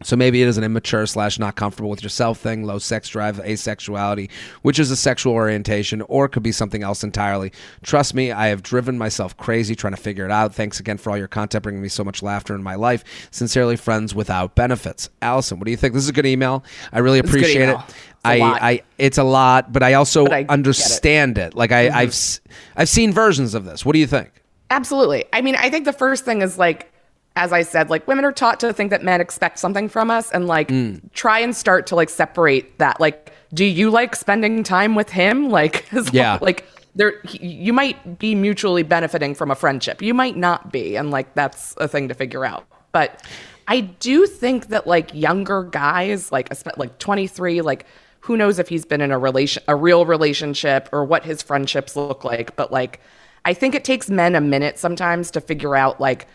So maybe it is an immature slash not comfortable with yourself thing, low sex drive, asexuality, which is a sexual orientation, or it could be something else entirely. Trust me, I have driven myself crazy trying to figure it out. Thanks again for all your content, bringing me so much laughter in my life. Sincerely, friends without benefits. Alison, what do you think? This is a good email. I really appreciate it. email. It's a I, lot. I, it's a lot, but I also But I get it. Mm-hmm. understand it. Like I, I've, s- I've seen versions of this. What do you think? Absolutely. I mean, I think the first thing is like, as I said, like women are taught to think that men expect something from us and like hmm. try and start to like separate that. Like, do you like spending time with him? *laughs* Like, *laughs* Yeah. like there, he- you might be mutually benefiting from a friendship. You might not be. And like, that's a thing to figure out. But I do think that like younger guys, like, like 23, like, who knows if he's been in a relation, a real relationship or what his friendships look like. But like, I think it takes men a minute sometimes to figure out like,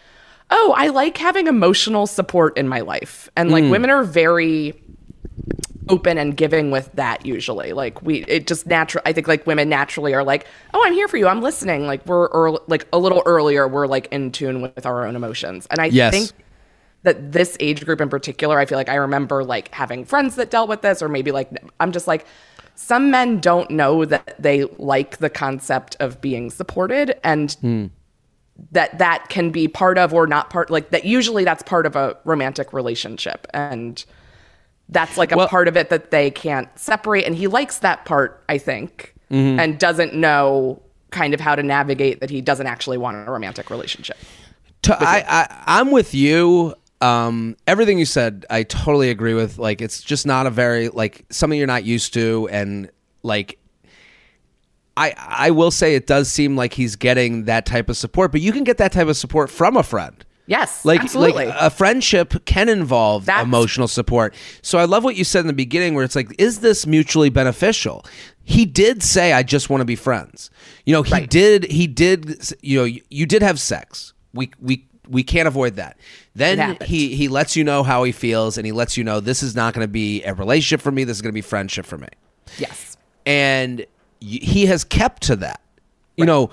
oh, I like having emotional support in my life. And like mm. women are very open and giving with that usually. Like we it just natural I think like women naturally are like, "Oh, I'm here for you. I'm listening." Like we're early, like a little earlier we're like in tune with our own emotions. And I Yes. think that this age group in particular, I feel like I remember like having friends that dealt with this or maybe like I'm just like some men don't know that they like the concept of being supported and hmm. That that can be part of or not part like that usually that's part of a romantic relationship. And that's like a Well- part of it that they can't separate. And he likes that part i think and doesn't know kind of how to navigate that he doesn't actually want a romantic relationship. To, I, I I'm with you. Um, everything you said, I totally agree with. Like, it's just not a very like something you're not used to, and like, I I will say it does seem like he's getting that type of support, but you can get that type of support from a friend. yes Like, absolutely like a friendship can involve That's- emotional support. So I love what you said in the beginning, where it's like, is this mutually beneficial? He did say, "I just want to be friends." You know, he Right. did. He did. You know, you, you did have sex. We we we can't avoid that. Then he he lets you know how he feels, and he lets you know this is not going to be a relationship for me. This is going to be friendship for me yes and he has kept to that you know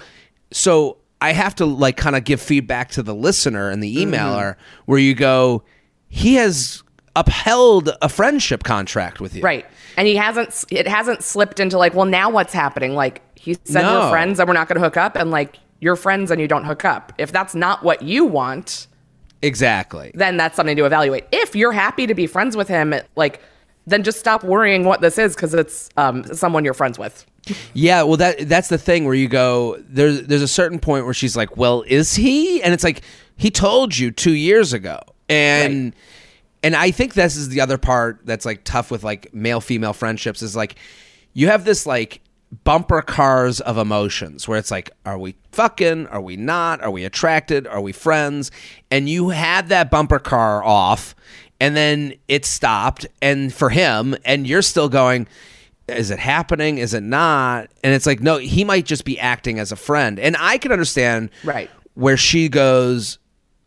so i have to like kind of give feedback to the listener and the Mm-hmm. emailer where you go he has upheld a friendship contract with you right and he hasn't it hasn't slipped into like well now what's happening like he said No. we're friends and we're not going to hook up and like you're friends and you don't hook up if that's not what you want exactly then that's something to evaluate. If you're happy to be friends with him, like, then just stop worrying what this is because it's um, someone you're friends with. Yeah, well that that's the thing where you go there's there's a certain point where she's like, "Well, is he?" And it's like he told you 2 years ago. And Right. and I think this is the other part that's like tough with like male female friendships is like you have this like bumper cars of emotions where it's like are we fucking are we not are we attracted are we friends and you had that bumper car off and then it stopped and for him and you're still going is it happening is it not and it's like no he might just be acting as a friend and i can understand Right. where she goes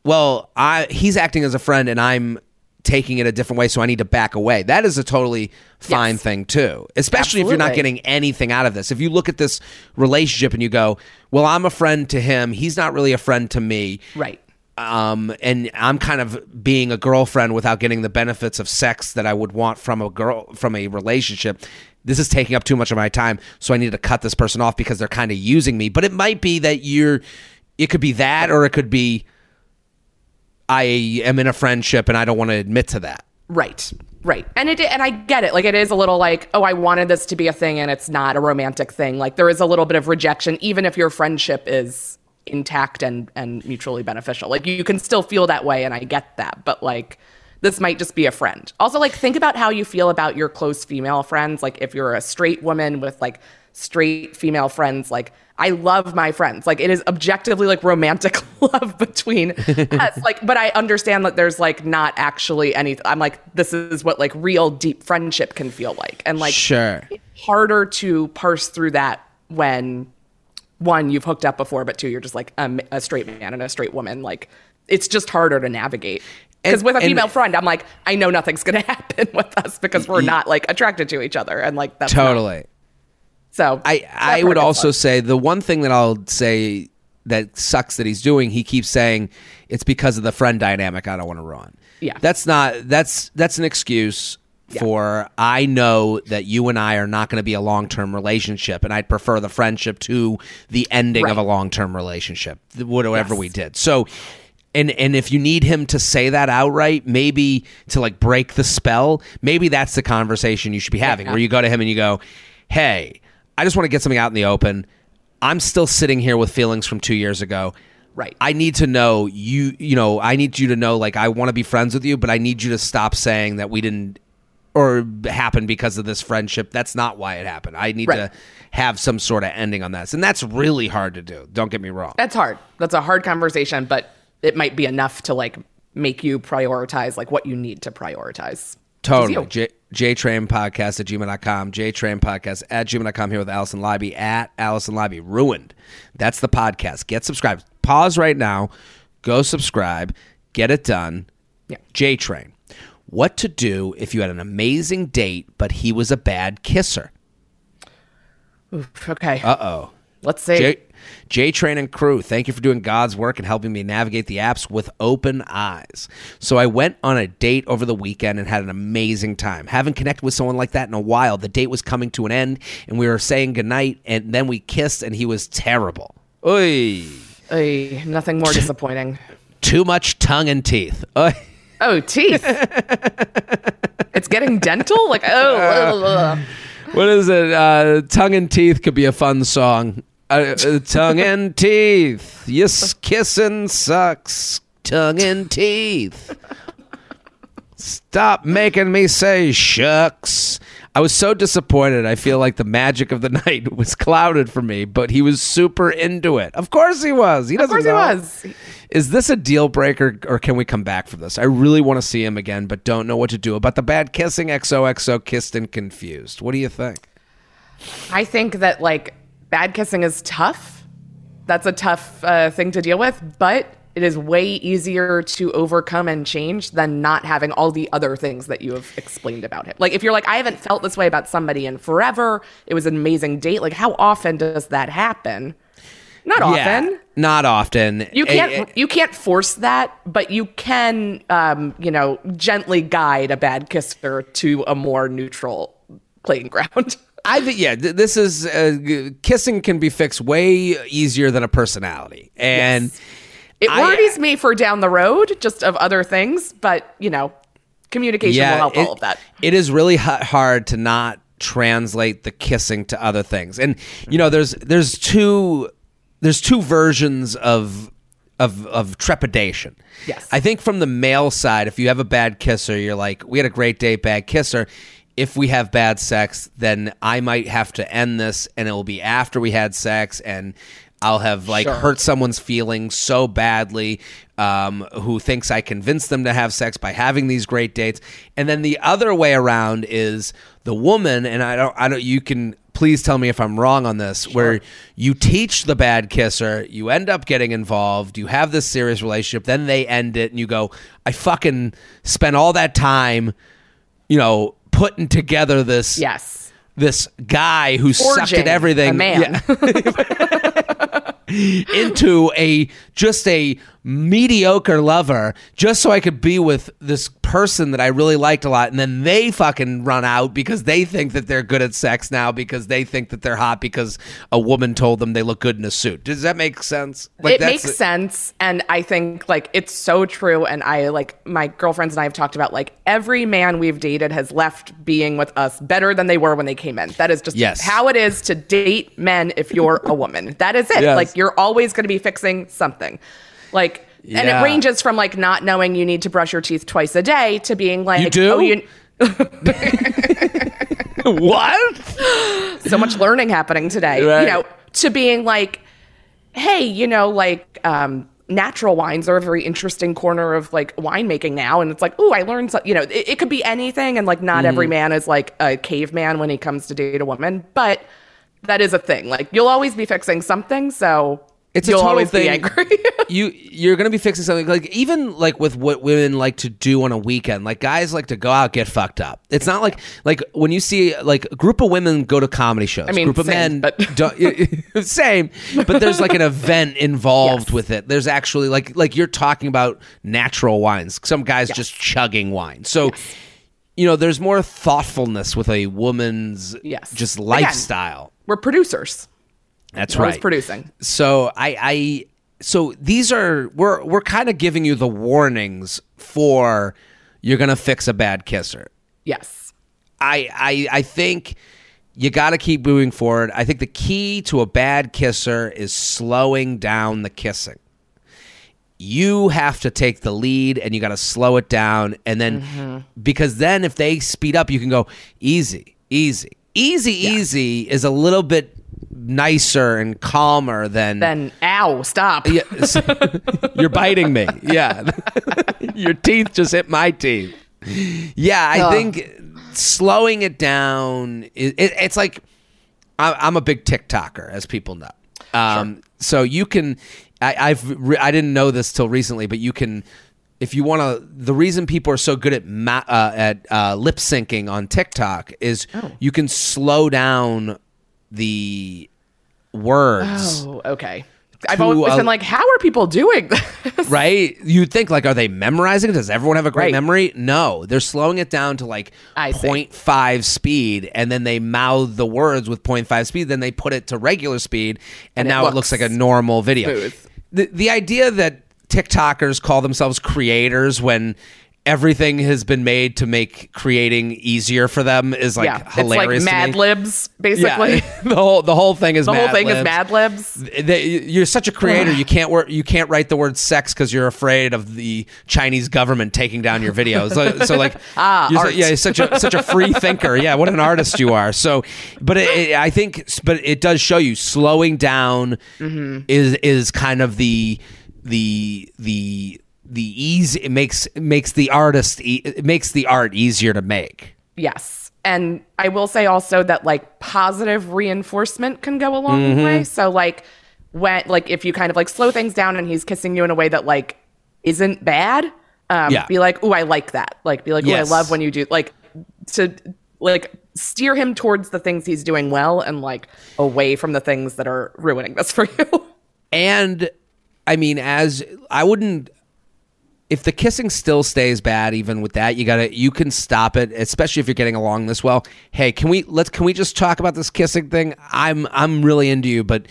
well i he's acting as a friend and i'm taking it a different way so i need to back away that is a totally fine Yes. thing too especially if you're not getting anything out of this if you look at this relationship and you go well i'm a friend to him he's not really a friend to me Right. um, and I'm kind of being a girlfriend without getting the benefits of sex that I would want from a girl from a relationship. This is taking up too much of my time, so I need to cut this person off because they're kind of using me. But it might be that you're, it could be that, or it could be, I am in a friendship and I don't want to admit to that. Right. Right. And it and I get it. Like it is a little like, oh, I wanted this to be a thing and it's not a romantic thing. Like there is a little bit of rejection even if your friendship is intact and and mutually beneficial. Like you, can still feel that way and I get that. But like this might just be a friend. Also like think about how you feel about your close female friends. Like if you're a straight woman with like straight female friends, like I love my friends. Like it is objectively like romantic *laughs* love between *laughs* us. Like, but I understand that there's like not actually any. I'm like, this is what like real deep friendship can feel like, and like Sure. harder to parse through that when one you've hooked up before, but two you're just like a, a straight man and a straight woman. Like it's just harder to navigate. Because with a and- female friend, I'm like, I know nothing's gonna *laughs* happen with us because we're not like attracted to each other, and like that's not- Totally. so I, I would also hard. say the one thing that I'll say that sucks that he's doing, he keeps saying it's because of the friend dynamic I don't want to ruin. Yeah. That's not that's that's an excuse for I know that you and I are not going to be a long-term relationship and I'd prefer the friendship to the ending of a long-term relationship whatever Yes. we did. So and and if you need him to say that outright, maybe to like break the spell, maybe that's the conversation you should be having where you go to him and you go, "Hey, I just want to get something out in the open. I'm still sitting here with feelings from 2 years ago. Right. I need to know you, you know, I need you to know like I want to be friends with you, but I need you to stop saying that we didn't or happened because of this friendship. That's not why it happened. I need Right. to have some sort of ending on this. And that's really hard to do. Don't get me wrong. That's hard. That's a hard conversation, but it might be enough to like make you prioritize like what you need to prioritize. Totally. Is J- JTrain podcast at gmail.com. JTrain podcast at gmail.com here with Alison Leiby at Alison Leiby. Ruined. That's the podcast. Get subscribed. Pause right now. Go subscribe. Get it done. Yeah. JTrain. What to do if you had an amazing date, but he was a bad kisser? you. Okay. Uh oh. Let's see. J, J Train and crew, thank you for doing God's work and helping me navigate the apps with open eyes. So I went on a date over the weekend and had an amazing time. Haven't connected with someone like that in a while. The date was coming to an end and we were saying goodnight and then we kissed and he was terrible. Oy. Ay, nothing more disappointing. *laughs* Too much tongue and teeth. Oy. Oh, teeth. *laughs* it's getting dental? Like, oh. ugh, ugh. What is it? Uh, tongue and teeth could be a fun song. Uh, uh, tongue and teeth. Yes, kissing sucks. Tongue and teeth. Stop making me say shucks. I was so disappointed. I feel like the magic of the *laughs* night was clouded for me, but he was super into it. Of course he was. He doesn't course he know. was. Is this a deal breaker or can we come back from this? I really want to see him again, but don't know what to do about the bad kissing XOXO kissed and confused. What do you think? I think that like bad kissing is tough. That's a tough uh, thing to deal with, but it is way easier to overcome and change than not having all the other things that you have explained about him. Like if you're like, I haven't felt this way about somebody in forever. It was an amazing date. Like how often does that happen? Not often. not often. You can't eh, you can't force that, but you can um, you know, gently guide a bad kisser to a more neutral playing *laughs* ground. I think yeah. th- This is uh, kissing can be fixed way easier than a personality, and It I- worries me for down the road, just of other things, but you know, communication will help it- all of that. It is really ha- hard to not translate the kissing to other things, and you know, there's there's two there's two versions of of of trepidation. Yes. I think from the male side, if you have a bad kisser, you're like, we had a great date, bad kisser. If we have bad sex, then I might have to end this, and it will be after we had sex, and I'll have like Sure. hurt someone's feelings so badly um, who thinks I convinced them to have sex by having these great dates. And then the other way around is the woman, and I don't, I don't, you can please tell me if I'm wrong on this, where you teach the bad kisser, you end up getting involved, you have this serious relationship, then they end it, and you go, I fucking spent all that time, you know, putting together this Yes. This guy who sucked at everything a man. *laughs* into a just a mediocre lover just so I could be with this person that I really liked a lot and then they fucking run out because they think that they're good at sex now because they think that they're hot because a woman told them they look good in a suit. Does that make sense? it makes sense and i think like it's so true and i like my girlfriends and i have talked about like every man we've dated has left being with us better than they were when they came in that is just Yes. how it is to date men if you're a woman that is it Yes. like you're always going to be fixing something like and it ranges from like not knowing you need to brush your teeth twice a day to being like You do? oh you *laughs* *laughs* what? so much learning happening today. Right. You know, to being like, hey, you know, like um, natural wines are a very interesting corner of like winemaking now, and it's like, oh, I learned, so, you know, it, it could be anything, and like not every Mm-hmm. man is like a caveman when he comes to date a woman, but that is a thing. Like you'll always be fixing something, so It's a you'll total always thing. be angry. *laughs* *laughs* you you're gonna be fixing something like even like with what women like to do on a weekend. Like guys like to go out get fucked up. It's not like like when you see like a group of women go to comedy shows. I mean, group of same, men but- don't, *laughs* same, but there's like an event involved Yes. with it. There's actually like like you're talking about natural wines. Some guys Yes. just chugging wine. So. You know, there's more thoughtfulness with a woman's Yes. just Again, lifestyle. We're producers. That's right. producing. So I, I so these are we're we're kind of giving you the warnings for you're gonna fix a bad kisser. Yes. I I I think you got to keep moving forward. I think the key to a bad kisser is slowing down the kissing. You have to take the lead and you got to slow it down and then mm-hmm. because then if they speed up you can go easy, easy. Easy easy is a little bit nicer and calmer than Then, ow, stop. yeah, *laughs* you're biting me. Yeah. *laughs* Your teeth just hit my teeth. Yeah, I Ugh. think slowing it down, it, it, it's like I, I'm a big TikToker, as people know. Um, So you can, I, I've, re- I didn't know this till recently, but you can, if you want to, the reason people are so good at ma- uh, at uh, lip syncing on TikTok is Oh. you can slow down the words Oh, okay. I've always uh, been like, how are people doing this? *laughs* right? You'd think like, are they memorizing? Does everyone have a great Right. memory? No, they're slowing it down to like I see. 0.5 speed, and then they mouth the words with 0.5 speed. Then they put it to regular speed, and, And now it looks looks like a normal video. smooth. The the idea that TikTokers call themselves creators when everything has been made to make creating easier for them is like yeah, hilarious. it's like Mad. Libs, basically. Yeah, *laughs* the whole the whole thing is The whole Mad thing is Libs Mad Libs. they, you're such a creator. You can't work. You can't write the word sex because you're afraid of the Chinese government taking down your videos. So, so like, *laughs* Ah, you're, art. yeah, you're such a such a free thinker. Yeah, what an artist you are. So, but it, it, I think, but it does show you slowing down Mm-hmm. is is kind of the the the the easy. It makes it makes the artist. e- It makes the art easier to make. Yes. And I will say also that like positive reinforcement can go a long Mm-hmm. way. So like when like if you kind of like slow things down and he's kissing you in a way that like isn't bad, um, Yeah. be like, "Ooh, I like that." Like be like, "Ooh, Yes. I love when you do." Like to like steer him towards the things he's doing well and like away from the things that are ruining this for *laughs* you. And I mean, as I wouldn't, if the kissing still stays bad, even with that, you gotta, you can stop it, especially if you're getting along this well. Hey, can we let's can we just talk about this kissing thing? I'm I'm really into you, but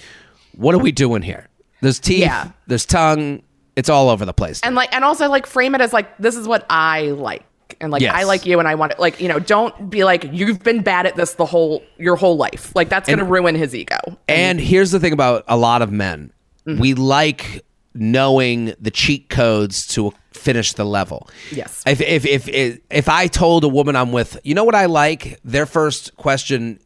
what are we doing here? There's teeth, Yeah. there's tongue, it's all over the place. and like and also like frame it as like this is what I like. And like Yes. I like you and I want it like, you know, don't be like you've been bad at this the whole your whole life. Like that's gonna ruin his ego. And here's the thing about a lot of men. Mm-hmm. We like knowing the cheat codes to finish the level. Yes. If, if if if if I told a woman I'm with, you know what I like, their first question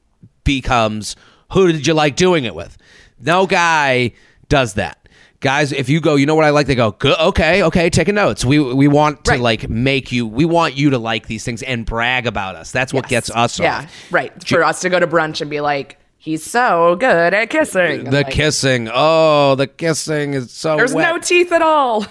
becomes, "Who did you like doing it with?" No guy does that. Guys, if you go, you know what I like, they go, okay, okay, taking notes. We we want to Right. like make you, we want you to like these things and brag about us. That's what gets us Yeah. off. Right. For us to go to brunch and be like, he's so good at kissing. The like, kissing, oh, the kissing is so There's wet. no teeth at all.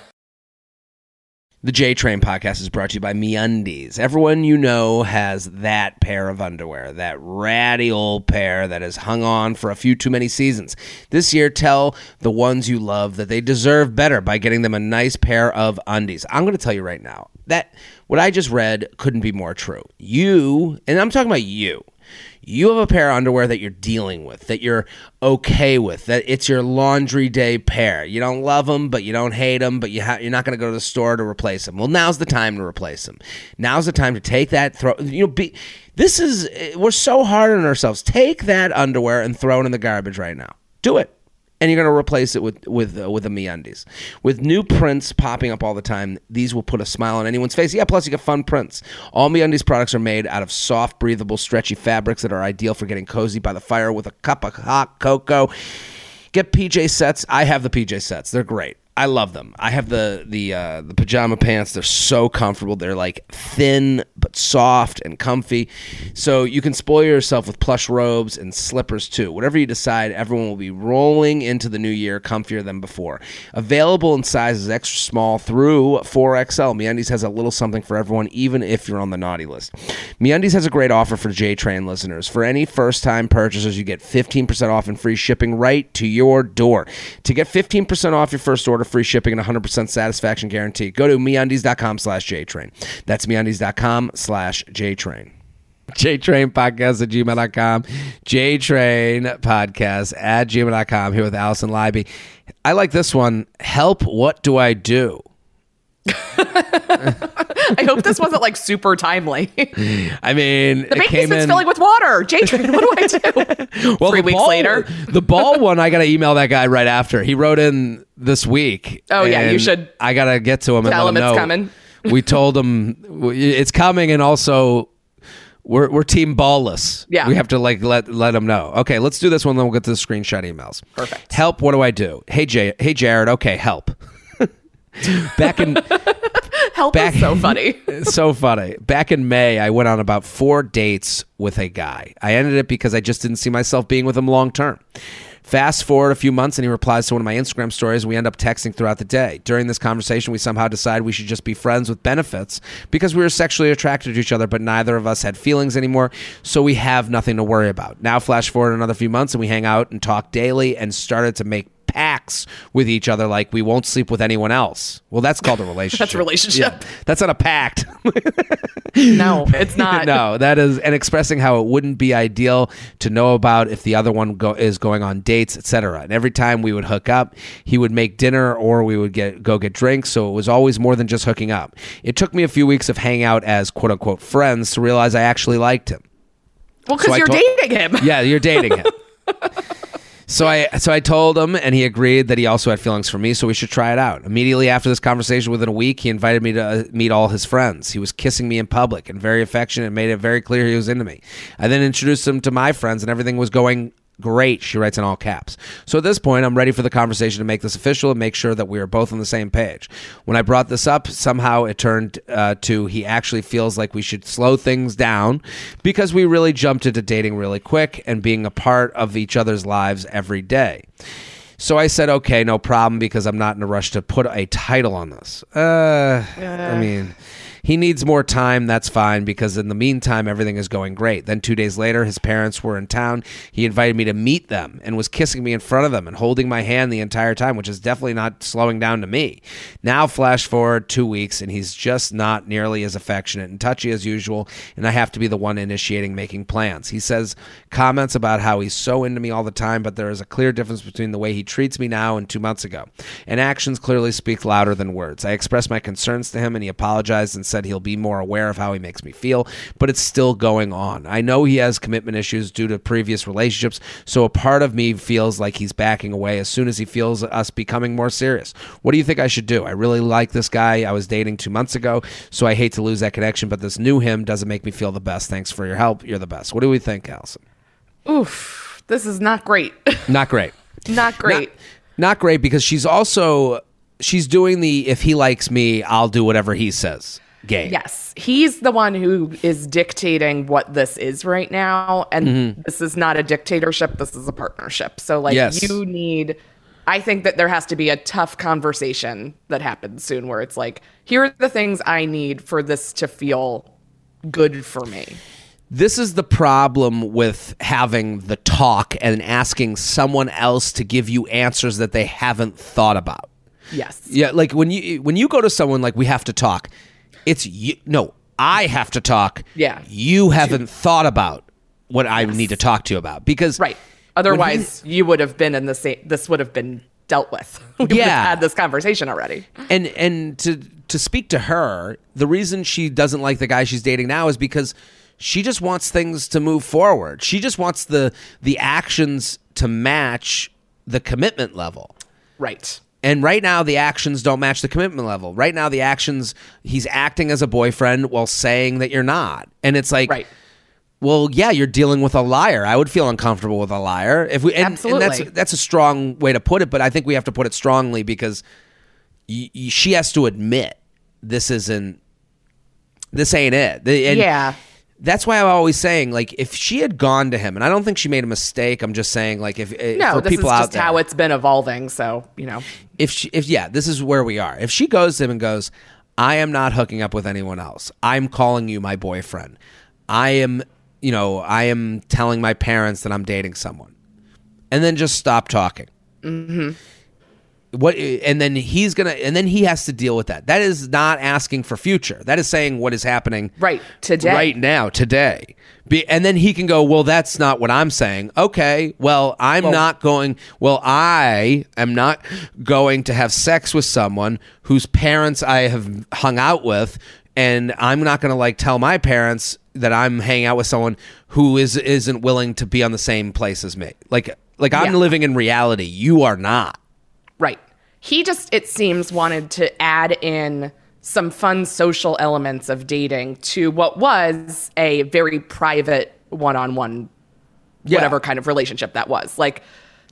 The J Train podcast is brought to you by MeUndies. Everyone you know has that pair of underwear, that ratty old pair that has hung on for a few too many seasons. This year, tell the ones you love that they deserve better by getting them a nice pair of undies. I'm going to tell you right now that what I just read couldn't be more true. You, and I'm talking about you, you have a pair of underwear that you're dealing with, that you're okay with, that it's your laundry day pair. You don't love them, but you don't hate them, but you ha- you're not going to go to the store to replace them. Well, now's the time to replace them. Now's the time to take that throw. You know, be this is eh, we're so hard on ourselves. Take that underwear and throw it in the garbage right now. Do it and you're going to replace it with with uh, with the MeUndies. With new prints popping up all the time, these will put a smile on anyone's face. Yeah, plus you get fun prints. All MeUndies products are made out of soft, breathable, stretchy fabrics that are ideal for getting cozy by the fire with a cup of hot cocoa. Get PJ sets. I have the PJ sets. They're great. I love them. I have the the uh, the pajama pants. They're so comfortable. They're like thin but soft and comfy. So you can spoil yourself with plush robes and slippers too. Whatever you decide, everyone will be rolling into the new year comfier than before. Available in sizes extra small through 4XL. MeUndies has a little something for everyone, even if you're on the naughty list. MeUndies has a great offer for J Train listeners. For any first time purchasers, you get 15% off and free shipping right to your door. To get 15% off your first order, free shipping, and 100% satisfaction guarantee, go to MeUndies.com slash JTrain. That's MeUndies.com slash JTrain. JTrain podcast at gmail.com. JTrain podcast at gmail.com. Here with Alison Leiby. I like this one. Help, what do I do? *laughs* I hope this wasn't like super timely. I mean, the basement's in... filling with water. J Train, what do I do? *laughs* well, Three weeks ball, later, the ball one, I got to email that guy right after. He wrote in this week. Oh yeah, you should. I got to get to him and tell him, him it's coming. *laughs* We told him it's coming, and also we're we're team ballless. Yeah, we have to like let let them know. Okay, let's do this one. Then we'll get to the screenshot emails. Perfect. Help. What do I do? Hey Jay. Hey Jared. Okay, help. *laughs* Back in *laughs* help back, is so funny. so funny. Back in May, I went on about four dates with a guy. I ended it because I just didn't see myself being with him long term. Fast forward a few months, and he replies to one of my Instagram stories. We end up texting throughout the day. During this conversation, we somehow decide we should just be friends with benefits because we were sexually attracted to each other, but neither of us had feelings anymore. So we have nothing to worry about. Now, flash forward another few months, and we hang out and talk daily and started to make pacts with each other like we won't sleep with anyone else. Well, that's called a relationship. *laughs* that's a relationship. Yeah, that's not a pact. *laughs* no, it's not. *laughs* no, that is and expressing how it wouldn't be ideal to know about if the other one go, is going on dates, etc. And every time we would hook up, he would make dinner or we would get go get drinks, so it was always more than just hooking up. It took me a few weeks of hanging out as quote unquote friends to realize I actually liked him. Well, because so you're dating him. Yeah, you're dating him. So I so I told him, and he agreed that he also had feelings for me. So we should try it out. Immediately after this conversation, within a week, he invited me to uh, meet all his friends. He was kissing me in public and very affectionate, and made it very clear he was into me. I then introduced him to my friends, and everything was going Great, she writes in all caps. So at this point, I'm ready for the conversation to make this official and make sure that we are both on the same page. When I brought this up, somehow it turned uh, to he actually feels like we should slow things down because we really jumped into dating really quick and being a part of each other's lives every day. So I said, okay, no problem, because I'm not in a rush to put a title on this. Uh, I mean, he needs more time. That's fine because in the meantime, everything is going great. Then two days later, his parents were in town. He invited me to meet them and was kissing me in front of them and holding my hand the entire time, which is definitely not slowing down to me. Now, flash forward two weeks, and he's just not nearly as affectionate and touchy as usual, and I have to be the one initiating making plans. He says comments about how he's so into me all the time, but there is a clear difference between the way he treats me now and two months ago. And actions clearly speak louder than words. I expressed my concerns to him, and he apologized and said he'll be more aware of how he makes me feel, but it's still going on. I know he has commitment issues due to previous relationships, so a part of me feels like he's backing away as soon as he feels us becoming more serious. What do you think I should do? I really like this guy I was dating two months ago, so I hate to lose that connection, but this new him doesn't make me feel the best. Thanks for your help. You're the best. What do we think, Alison? Oof, this is not great. *laughs* not great. not great. Not, not great because she's also she's doing the if he likes me, I'll do whatever he says game. Yes. He's the one who is dictating what this is right now. And mm-hmm. this is not a dictatorship, this is a partnership. So, like, yes. you need I think that there has to be a tough conversation that happens soon where it's like, here are the things I need for this to feel good for me. This is the problem with having the talk and asking someone else to give you answers that they haven't thought about. Yes. Yeah, like when you when you go to someone like we have to talk, it's you no, I have to talk. Yeah. You haven't thought about what I need to talk to you about because Right. Otherwise, you would have been in the same. This would have been dealt with. *laughs* We would Yeah. have had this conversation already. and and to to speak to her, the reason she doesn't like the guy she's dating now is because she just wants things to move forward. She just wants the the actions to match the commitment level. Right. And right now, the actions don't match the commitment level. Right now, the actions, he's acting as a boyfriend while saying that you're not. And it's like, Right. well, yeah, you're dealing with a liar. I would feel uncomfortable with a liar. If we, and, and Absolutely. that's, that's a strong way to put it, but I think we have to put it strongly because y- y- she has to admit this isn't, this ain't it. The- and Yeah. That's why I'm always saying, like, if she had gone to him, and I don't think she made a mistake. I'm just saying, like, if, if No, for this is people out just there, how it's been evolving. So you know, if she if yeah this is where we are if she goes to him and goes i am not hooking up with anyone else i'm calling you my boyfriend i am you know i am telling my parents that i'm dating someone and then just stop talking mm-hmm. What and then he's gonna and then he has to deal with that. That is not asking for future. That is saying what is happening right today. right now today. Be, and then he can go well that's not what i'm saying. Okay well i'm not going well i am not going to have sex with someone whose parents i have hung out with and i'm not going to like tell my parents that i'm hanging out with someone who is isn't willing to be on the same place as me. Like like i'm Yeah. living in reality. You are not Right. He just, it seems, wanted to add in some fun social elements of dating to what was a very private one on one, Yeah. whatever kind of relationship that was. Like,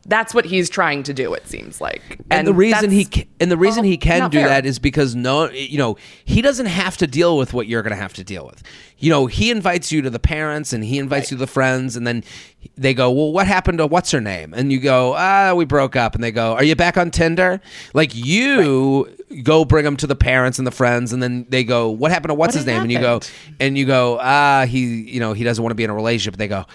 that's what he's trying to do, it seems like. and, the reason he and the reason well, he can do fair. that is because no you know he doesn't have to deal with what you're going to have to deal with. You know he invites you to the parents and he invites you to the friends and then they go well what happened to what's her name? And you go ah we broke up. And they go are you back on tinder? Like you go bring them to the parents and the friends and then they go what happened to what's What his name? And you go and you go ah he you know he doesn't want to be in a relationship. They go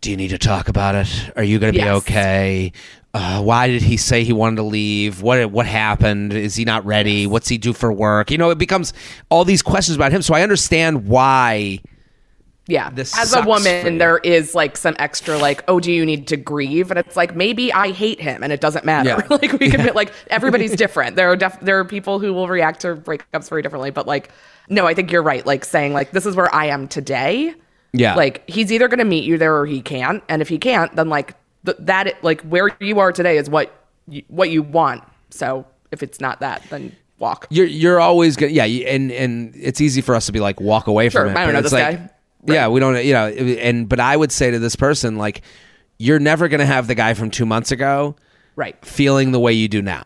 do you need to talk about it? Are you going to be Yes. okay? Uh, why did he say he wanted to leave? What what happened? Is he not ready? What's he do for work? You know, it becomes all these questions about him. So I understand why. Yeah. This As a woman, there is like some extra, like, oh, do you need to grieve? And it's like, maybe I hate him and it doesn't matter. Yeah. *laughs* like, we can, like, everybody's different. There are, def- there are people who will react to breakups very differently. But, like, no, I think you're right. Like, saying, like, this is where I am today. Yeah. Like, he's either going to meet you there or he can't. And if he can't, then, like, th- that, like, where you are today is what you, what you want. So if it's not that, then walk. You're you're always gonna yeah, and and it's easy for us to be like walk away Sure, from it. I don't know this like, guy. Yeah, we don't you know, and but I would say to this person like, you're never gonna have the guy from two months ago. Right. feeling the way you do now.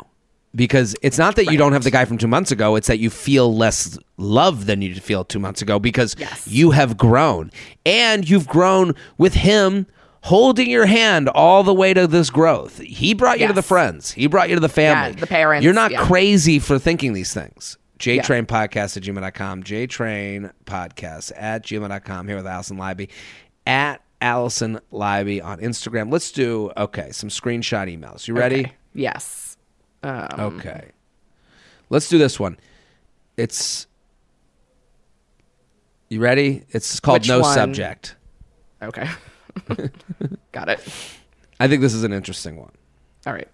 Because it's not that you don't have the guy from two months ago, it's that you feel less love than you did feel two months ago because Yes. you have grown. And you've grown with him holding your hand all the way to this growth. He brought you to the friends, he brought you to the family. the parents, You're not yeah. crazy for thinking these things. JTrain Podcast at gmail.com. JTrain Podcast at gmail.com. Here with Alison Leiby at Alison Leiby on Instagram. Let's do, okay, some screenshot emails. You ready? Okay. Yes. Um, Okay. Let's do this one. It's You ready? It's called No one? Subject. Okay. *laughs* Got it. I think this is an interesting one. All right.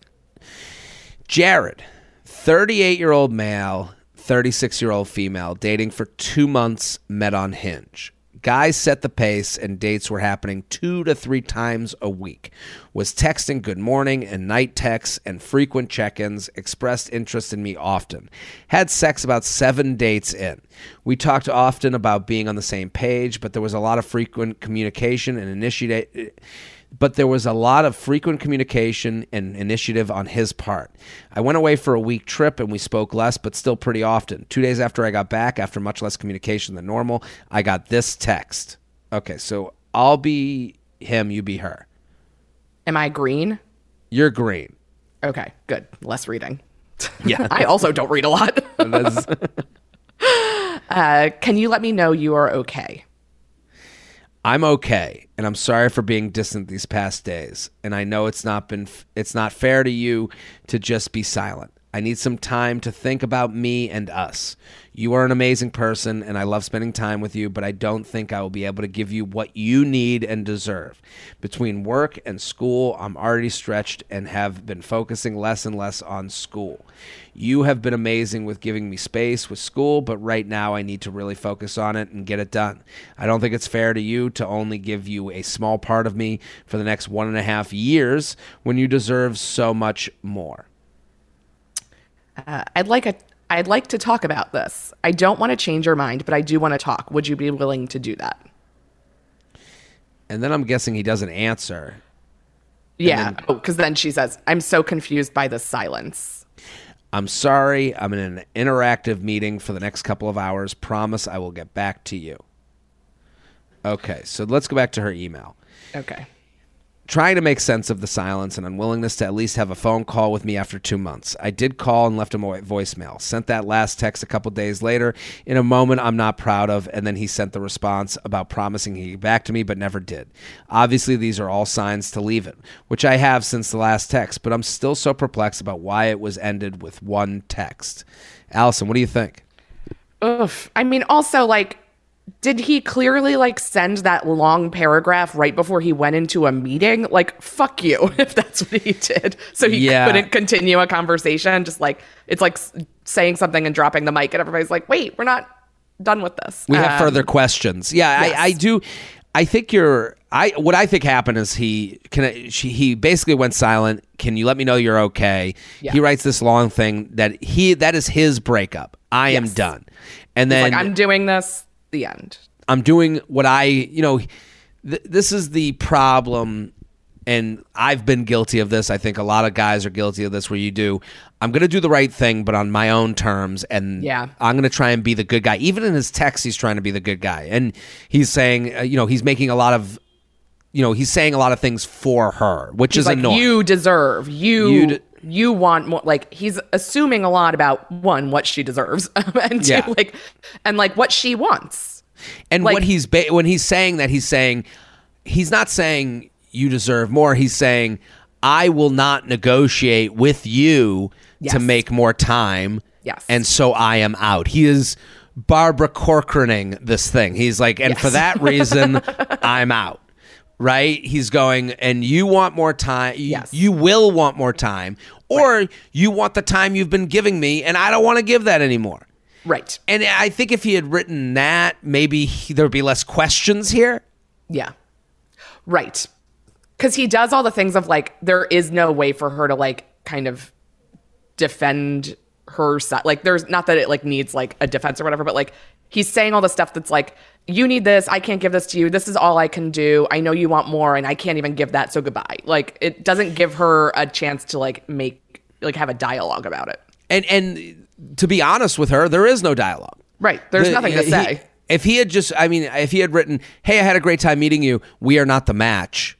Jared, 38 year old male, 36 year old female, dating for two months, met on Hinge. Guys set the pace and dates were happening two to three times a week. Was texting good morning and night texts and frequent check ins, expressed interest in me often. Had sex about seven dates in. We talked often about being on the same page, but there was a lot of frequent communication and initiate but there was a lot of frequent communication and initiative on his part. I went away for a week trip and we spoke less, but still pretty often. Two days after I got back, after much less communication than normal, I got this text. Okay, so I'll be him, you be her. Am I green? You're green. Okay, good. Less reading. *laughs* Yeah. I also don't read a lot. *laughs* *laughs* uh, can you let me know you are okay? I'm okay, and I'm sorry for being distant these past days. And I know it's not been it's not fair to you to just be silent. I need some time to think about me and us. You are an amazing person, and I love spending time with you, but I don't think I will be able to give you what you need and deserve. Between work and school, I'm already stretched and have been focusing less and less on school. You have been amazing with giving me space with school, but right now I need to really focus on it and get it done. I don't think it's fair to you to only give you a small part of me for the next one and a half years when you deserve so much more. Uh, I'd like a I'd like to talk about this. I don't want to change your mind, but I do want to talk. Would you be willing to do that? And then I'm guessing he doesn't answer. Yeah. Then, oh, because then she says, I'm so confused by the silence. I'm sorry. I'm in an interactive meeting for the next couple of hours. Promise I will get back to you. Okay, so let's go back to her email. Okay trying to make sense of the silence and unwillingness to at least have a phone call with me after two months. I did call and left a voicemail. Sent that last text a couple days later in a moment I'm not proud of, and then he sent the response about promising he'd get back to me, but never did. Obviously, these are all signs to leave it, which I have since the last text, but I'm still so perplexed about why it was ended with one text. Alison, what do you think? Oof. I mean, also, like, did he clearly like send that long paragraph right before he went into a meeting? Like, fuck you *laughs* if that's what he did. So he yeah. couldn't continue a conversation. Just like, it's like saying something and dropping the mic, and everybody's like, wait, we're not done with this. We um, have further questions. Yeah, yes. I, I do. I think you're. I what I think happened is he can she, he basically went silent. Can you let me know you're okay? Yeah. He writes this long thing that he that is his breakup. I yes. am done. And then like, I'm doing this the end. I'm doing what I, you know, th- this is the problem and I've been guilty of this. I think a lot of guys are guilty of this where you do I'm going to do the right thing but on my own terms and yeah. I'm going to try and be the good guy. Even in his text he's trying to be the good guy. And he's saying, uh, you know, he's making a lot of you know, he's saying a lot of things for her, which he's is like, annoying. You deserve. You you, de- you want more like he's assuming a lot about one what she deserves *laughs* and two, yeah. like and like what she wants and like, what he's ba- when he's saying that he's saying he's not saying you deserve more he's saying i will not negotiate with you yes. to make more time yes and so i am out he is barbara corcoraning this thing he's like and yes. for that reason *laughs* i'm out right? He's going, and you want more time. You, yes. you will want more time, or right. you want the time you've been giving me, and I don't want to give that anymore. Right. And I think if he had written that, maybe he, there would be less questions here. Yeah. Right. Because he does all the things of like, there is no way for her to like kind of defend her side. Like, there's not that it like needs like a defense or whatever, but like he's saying all the stuff that's like, you need this. I can't give this to you. This is all I can do. I know you want more and I can't even give that. So goodbye. Like it doesn't give her a chance to like make, like have a dialogue about it. And, and to be honest with her, there is no dialogue. Right. There's the, nothing to he, say. If he had just, I mean, if he had written, hey, I had a great time meeting you. We are not the match.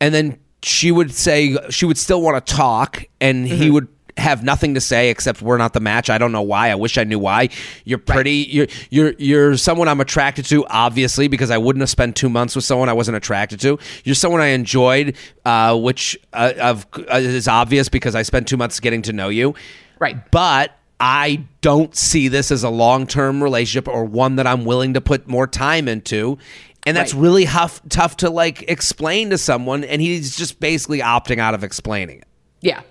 And then she would say, she would still want to talk and mm-hmm. he would have nothing to say except we're not the match. I don't know why. I wish I knew why. You're pretty. Right. You're you're you're someone I'm attracted to, obviously, because I wouldn't have spent two months with someone I wasn't attracted to. You're someone I enjoyed, uh, which uh, of, uh, is obvious because I spent two months getting to know you. Right. But I don't see this as a long term relationship or one that I'm willing to put more time into. And that's right. really huff, tough to like explain to someone. And he's just basically opting out of explaining it. Yeah.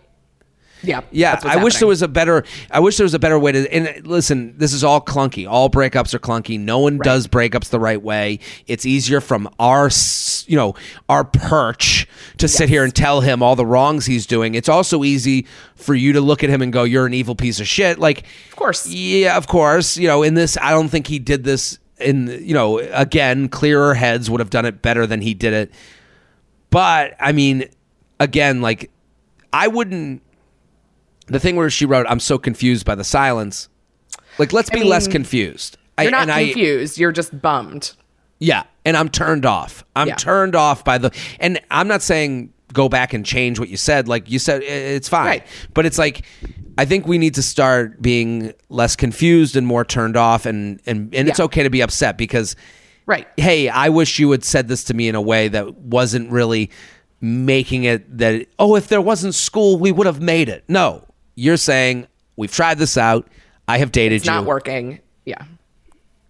Yeah. Yeah. I happening. wish there was a better I wish there was a better way to and uh, listen, this is all clunky. All breakups are clunky. No one right. does breakups the right way. It's easier from our you know, our perch to yes. sit here and tell him all the wrongs he's doing. It's also easy for you to look at him and go, You're an evil piece of shit. Like Of course. Yeah, of course. You know, in this I don't think he did this in you know, again, clearer heads would have done it better than he did it. But I mean, again, like I wouldn't the thing where she wrote, "I'm so confused by the silence." Like, let's be mean, less confused. You're I, not confused. I, you're just bummed. Yeah, and I'm turned off. I'm yeah. turned off by the. And I'm not saying go back and change what you said. Like you said, it's fine. Right. But it's like I think we need to start being less confused and more turned off, and and and it's Yeah. okay to be upset because Right. hey, I wish you had said this to me in a way that wasn't really making it that, oh, if there wasn't school, we would have made it. No, you're saying, we've tried this out. I have dated It's you. not working. Yeah.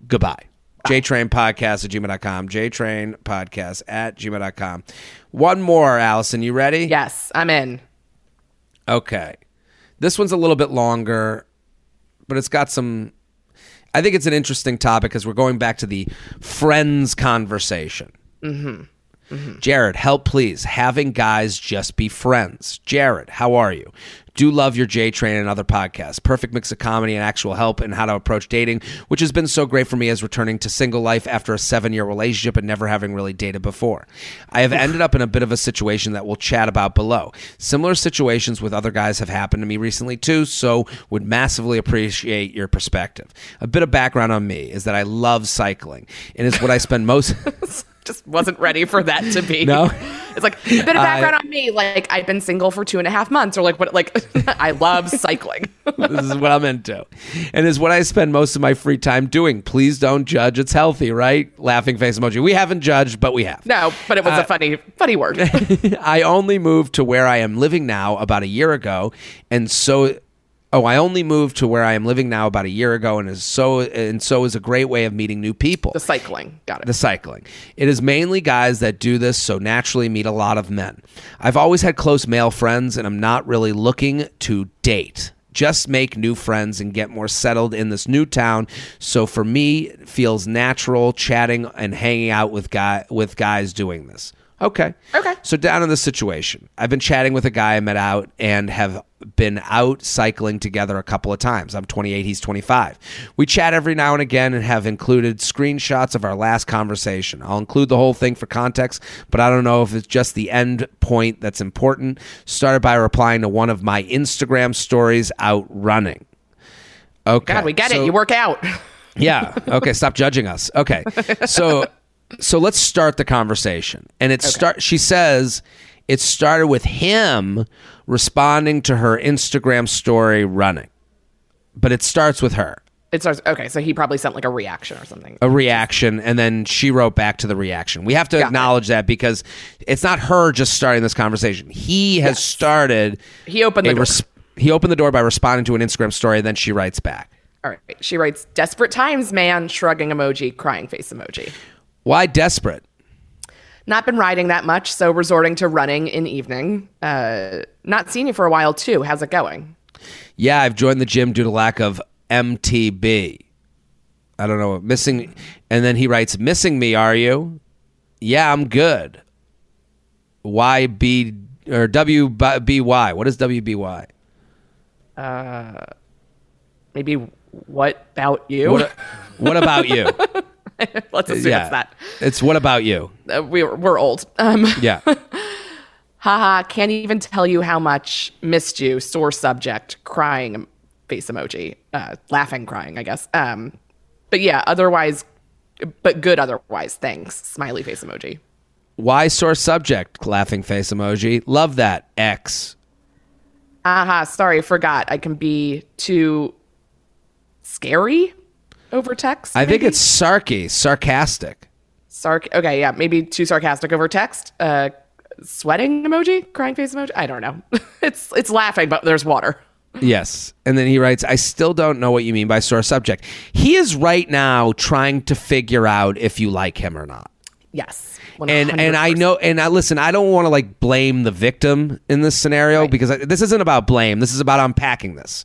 Goodbye. JTrain Podcast at gmail.com. JTrain Podcast at gmail.com. One more, Alison. You ready? Yes, I'm in. Okay. This one's a little bit longer, but it's got some. I think it's an interesting topic because we're going back to the friends conversation. Mm-hmm. Jared, help please. Having guys just be friends. Jared, how are you? Do love your J Train and other podcasts. Perfect mix of comedy and actual help in how to approach dating, which has been so great for me as returning to single life after a seven year relationship and never having really dated before. I have ended up in a bit of a situation that we'll chat about below. Similar situations with other guys have happened to me recently too, so would massively appreciate your perspective. A bit of background on me is that I love cycling and is what I spend most. *laughs* *laughs* Just wasn't ready for that to be. No? It's like a bit of background on me. Like I've been single for two and a half months, or like what? Like *laughs* I love cycling. *laughs* this is what I'm into. And is what I spend most of my free time doing. Please don't judge. It's healthy, right? Laughing face emoji. We haven't judged, but we have. no, but it was Uh, a funny, funny word. *laughs* I only moved to where I am living now about a year ago, and so oh, I only moved to where I am living now about a year ago, and is so and so is a great way of meeting new people. the cycling. Got it. The cycling. It is mainly guys that do this, so naturally meet a lot of men. I've always had close male friends, and I'm not really looking to date. Just make new friends and get more settled in this new town. So for me, it feels natural chatting and hanging out with guy with guys doing this. Okay. Okay. So down in this situation, I've been chatting with a guy I met out and have been out cycling together a couple of times. I'm 28, he's 25. We chat every now and again and have included screenshots of our last conversation. I'll include the whole thing for context, but I don't know if it's just the end point that's important. Started by replying to one of my Instagram stories out running. Okay. God, we get so- it. You work out. *laughs* yeah. Okay. Stop judging us. Okay. So, *laughs* so let's start the conversation. And it start. She says it started with him responding to her Instagram story running, but it starts with her It starts. Okay, so he probably sent like a reaction or something. a reaction, and then she wrote back to the reaction. We have to Got it. acknowledge that because it's not her just starting this conversation. He has Yes. started. He opened the door. he opened the door by responding to an Instagram story. And then she writes back. All right. She writes, "Desperate times, man." Shrugging emoji, crying face emoji. Why desperate? Not been riding that much, so resorting to running in evening. Uh, not seen you for a while too. How's it going? Yeah, I've joined the gym due to lack of MTB. I don't know, missing. And then he writes, "Missing me, are you?" Yeah, I'm good. YB or WBY. What is WBY? Uh, maybe what about you? What, what about you? *laughs* *laughs* Let's assume yeah, it's that. It's what about you? Uh, we're we're old. Um, Yeah. *laughs* haha. Can't even tell you how much missed you. Sore subject. Crying face emoji. Uh, laughing, crying. I guess. Um, but yeah. Otherwise, but good. Otherwise, thanks. Smiley face emoji. Why sore subject? Laughing face emoji. Love that. X. Aha, sorry, forgot. I can be too scary over text. I think it's sarky, sarcastic. sarc. Okay, yeah, maybe too sarcastic over text. Uh, sweating emoji, crying face emoji. I don't know. *laughs* it's it's laughing, but there's water. Yes. And then he writes, I still don't know what you mean by sore subject. He is right now trying to figure out if you like him or not. Yes, And and I know and I listen, I don't want to like blame the victim in this scenario Right. because I, this isn't about blame. This is about unpacking this.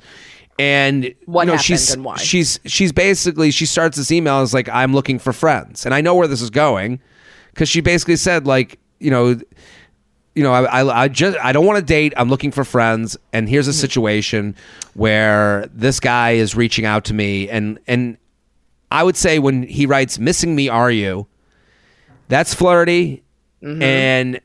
And What you know, happened she's and why. she's she's basically she starts this email as like I'm looking for friends. And I know where this is going cuz she basically said like, you know, you know, I, I, I just I don't want to date. I'm looking for friends, and here's Mm-hmm. a situation where this guy is reaching out to me, and and I would say when he writes "missing me, are you?" That's flirty, Mm-hmm. and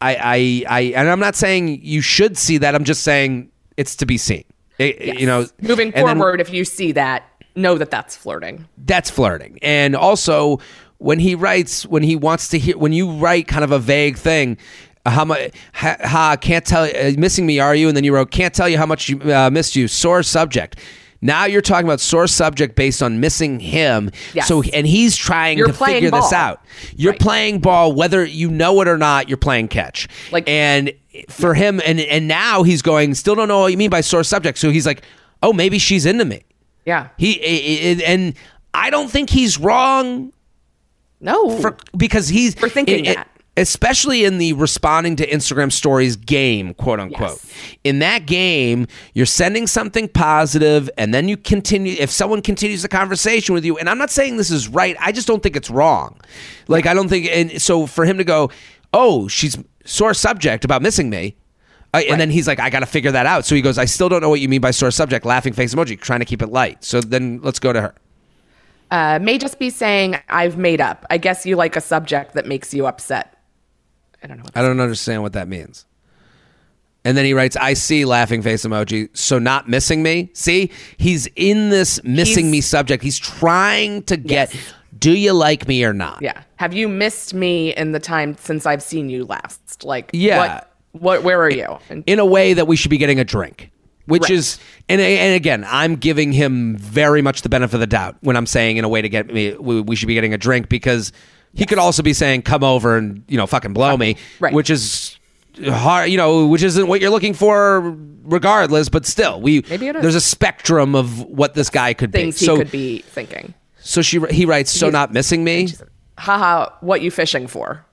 I, I I and I'm not saying you should see that. I'm just saying it's to be seen. It- You know, moving and then- forward, if you see that, know that that's flirting. that's flirting. And also when he writes when he wants to hear when you write kind of a vague thing, how much? Ha, ha, can't tell. Uh, missing me, are you? And then you wrote, can't tell you how much you uh, missed you. Sore subject. Now you're talking about source subject based on missing him. Yes. So and he's trying You're to figure this out. You're Right. playing ball whether you know it or not. You're playing catch. Like- and for him, and and now he's going. Still don't know what you mean by source subject. So he's like, oh, maybe she's into me. Yeah. He and I don't think he's wrong No. for because he's For thinking it- it- that. Especially in the responding to Instagram stories game, quote unquote. Yes. In that game, you're sending something positive, and then you continue. If someone continues the conversation with you, and I'm not saying this is right, I just don't think it's wrong. Like I don't think, and so for him to go, oh, she's sore subject about missing me. Uh, and then he's like, I got to figure that out. So he goes, I still don't know what you mean by sore subject. Laughing face emoji, trying to keep it light. So then let's go to her. uh, may just be saying, I've made up. I guess you like a subject that makes you upset. I don't know. What I don't understand what that means. And then he writes, I see laughing face emoji. So not missing me. See, he's in this missing He's- me subject. He's trying to get, Yes. do you like me or not? Yeah. Have you missed me in the time since I've seen you last? Like, Yeah. What, what where are you? And In a way that we should be getting a drink, which Right. is, and, and again, I'm giving him very much the benefit of the doubt when I'm saying in a way to get me, we, we should be getting a drink because he could also be saying, come over and, you know, fucking blow me, Right. which is hard, you know, which isn't what you're looking for regardless, but still, we, Maybe there's a spectrum of what this guy could things be. he so, could be thinking. so she, he writes, so He's- not missing me. Haha, what you fishing for?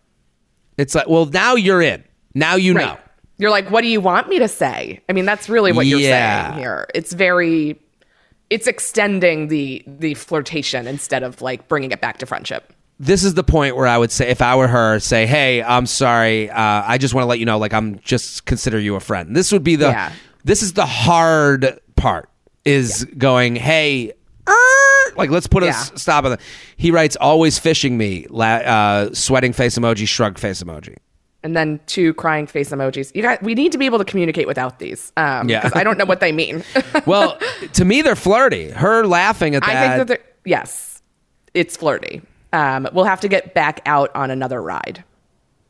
It's like, well, now you're in. Now you know. You're like, what do you want me to say? I mean, that's really what you're Yeah. saying here. It's very, it's extending the the flirtation instead of like bringing it back to friendship. This is the point where I would say, if I were her, say, "Hey, I'm sorry. Uh, I just want to let you know, like, I'm just consider you a friend." This would be the. Yeah. This is the hard part. Is going, hey. er," Like let's put a Yeah. s- stop on that. He writes, "Always fishing me." La- uh, sweating face emoji, shrug face emoji. And then two crying face emojis. You got. We need to be able to communicate without these. Um, Yeah. I don't know what they mean. *laughs* Well, to me, they're flirty. Her laughing at that. I think that they're yes, it's flirty. Um, we'll have to get back out on another ride.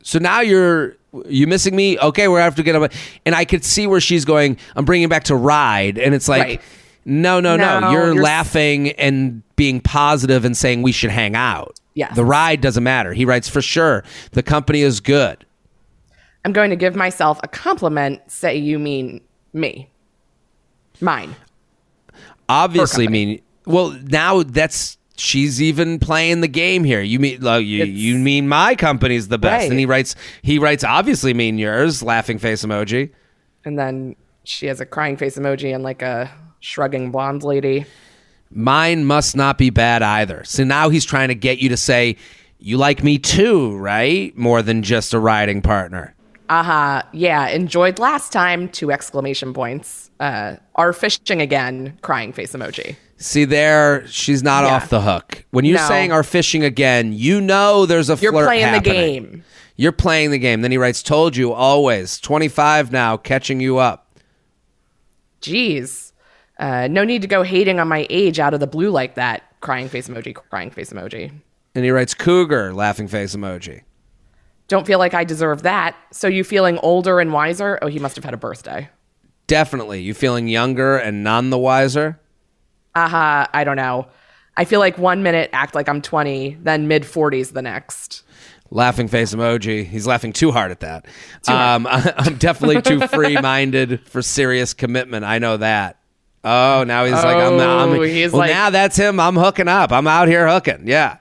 So now you're you missing me? Okay, we're gonna have to get up. And I could see where she's going. I'm bringing back to ride, and it's like, Right. no, no, no, No, You're, you're s- laughing and being positive and saying we should hang out. Yes. the ride doesn't matter. He writes for sure. The company is good. I'm going to give myself a compliment. Say you mean me, mine. Obviously, mean well. Now that's she's even playing the game here. You mean like, you you mean my company's the best? Right. And he writes he writes obviously mean yours. Laughing face emoji. And then she has a crying face emoji and like a shrugging blonde lady. Mine must not be bad either. So now he's trying to get you to say, you like me too, right? More than just a riding partner. Uh-huh. yeah, enjoyed last time. Two exclamation points. Uh, are fishing again? Crying face emoji. See there, she's not Yeah. off the hook. When you're No. saying are fishing again, you know there's a You're flirt playing the game. You're playing the game. Then he writes, told you always. 25 now, catching you up. Jeez. Uh, no need to go hating on my age out of the blue like that. Crying face emoji, crying face emoji. And he writes, cougar, laughing face emoji. Don't feel like I deserve that. So you feeling older and wiser? Oh, he must have had a birthday. Definitely. You feeling younger and none the wiser? Aha, uh-huh, I don't know. I feel like one minute act like I'm 20, then mid 40s the next. Laughing face emoji. He's laughing too hard at that. Um, I, *laughs* I'm definitely too *laughs* free minded for serious commitment. I know that. Oh, now he's like, I'm, I'm Oh, he's well, like- now that's him. I'm hooking up. I'm out here hooking. Yeah.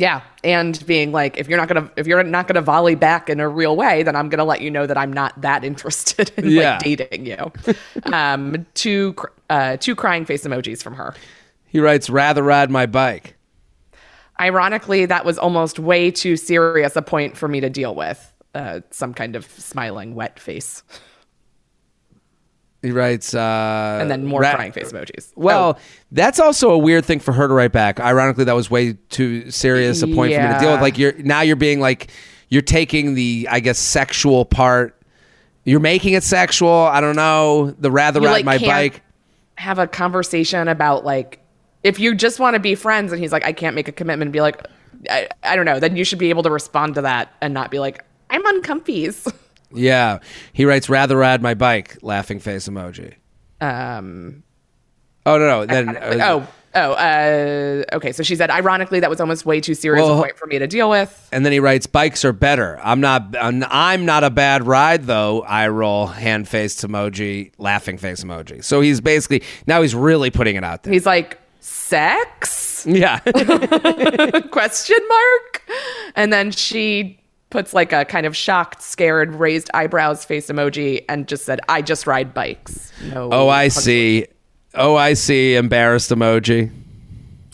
Yeah, and being like, if you're not gonna, if you're not gonna volley back in a real way, then I'm gonna let you know that I'm not that *laughs* interested in Yeah. like dating you. *laughs* um, two, uh, two crying face emojis from her. He writes, rather ride my bike. Ironically, that was almost way too serious a point for me to deal with. Uh, some kind of smiling wet face, He writes, uh, and then more ra- crying face emojis. Well, Oh, that's also a weird thing for her to write back. Ironically, that was way too serious a point for me to deal with. Like you're now you're being like you're taking the I guess sexual part. You're making it sexual. I don't know. The rather You, ride like, my bike. have a conversation about like if you just want to be friends and he's like i can't make a commitment be like I, I don't know then you should be able to respond to that and not be like i'm on comfies *laughs* Yeah. He writes, rather ride my bike, laughing face emoji. Um, Oh, no, no. Then, uh, oh, oh, uh, okay. So she said, ironically, that was almost way too serious Well- a point for me to deal with. And then he writes, "Bikes are better. I'm not. I'm, I'm not a bad ride though." I roll hand face emoji, laughing face emoji. So he's basically now he's really putting it out there. He's like, sex? yeah, *laughs* Question mark. And then she puts like a kind of shocked, scared, raised eyebrows face emoji and just said, I just ride bikes. No. oh I see. Oh I see. Embarrassed emoji.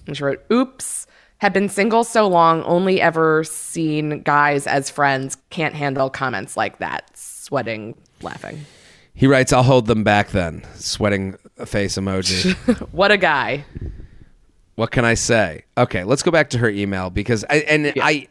And she wrote, oops. Have been single so long, only ever seen guys as friends. Can't handle comments like that. Sweating, laughing. He writes, "I'll hold them back then." Sweating face emoji. *laughs* What a guy. what can I say? Okay, let's go back to her email because I and I,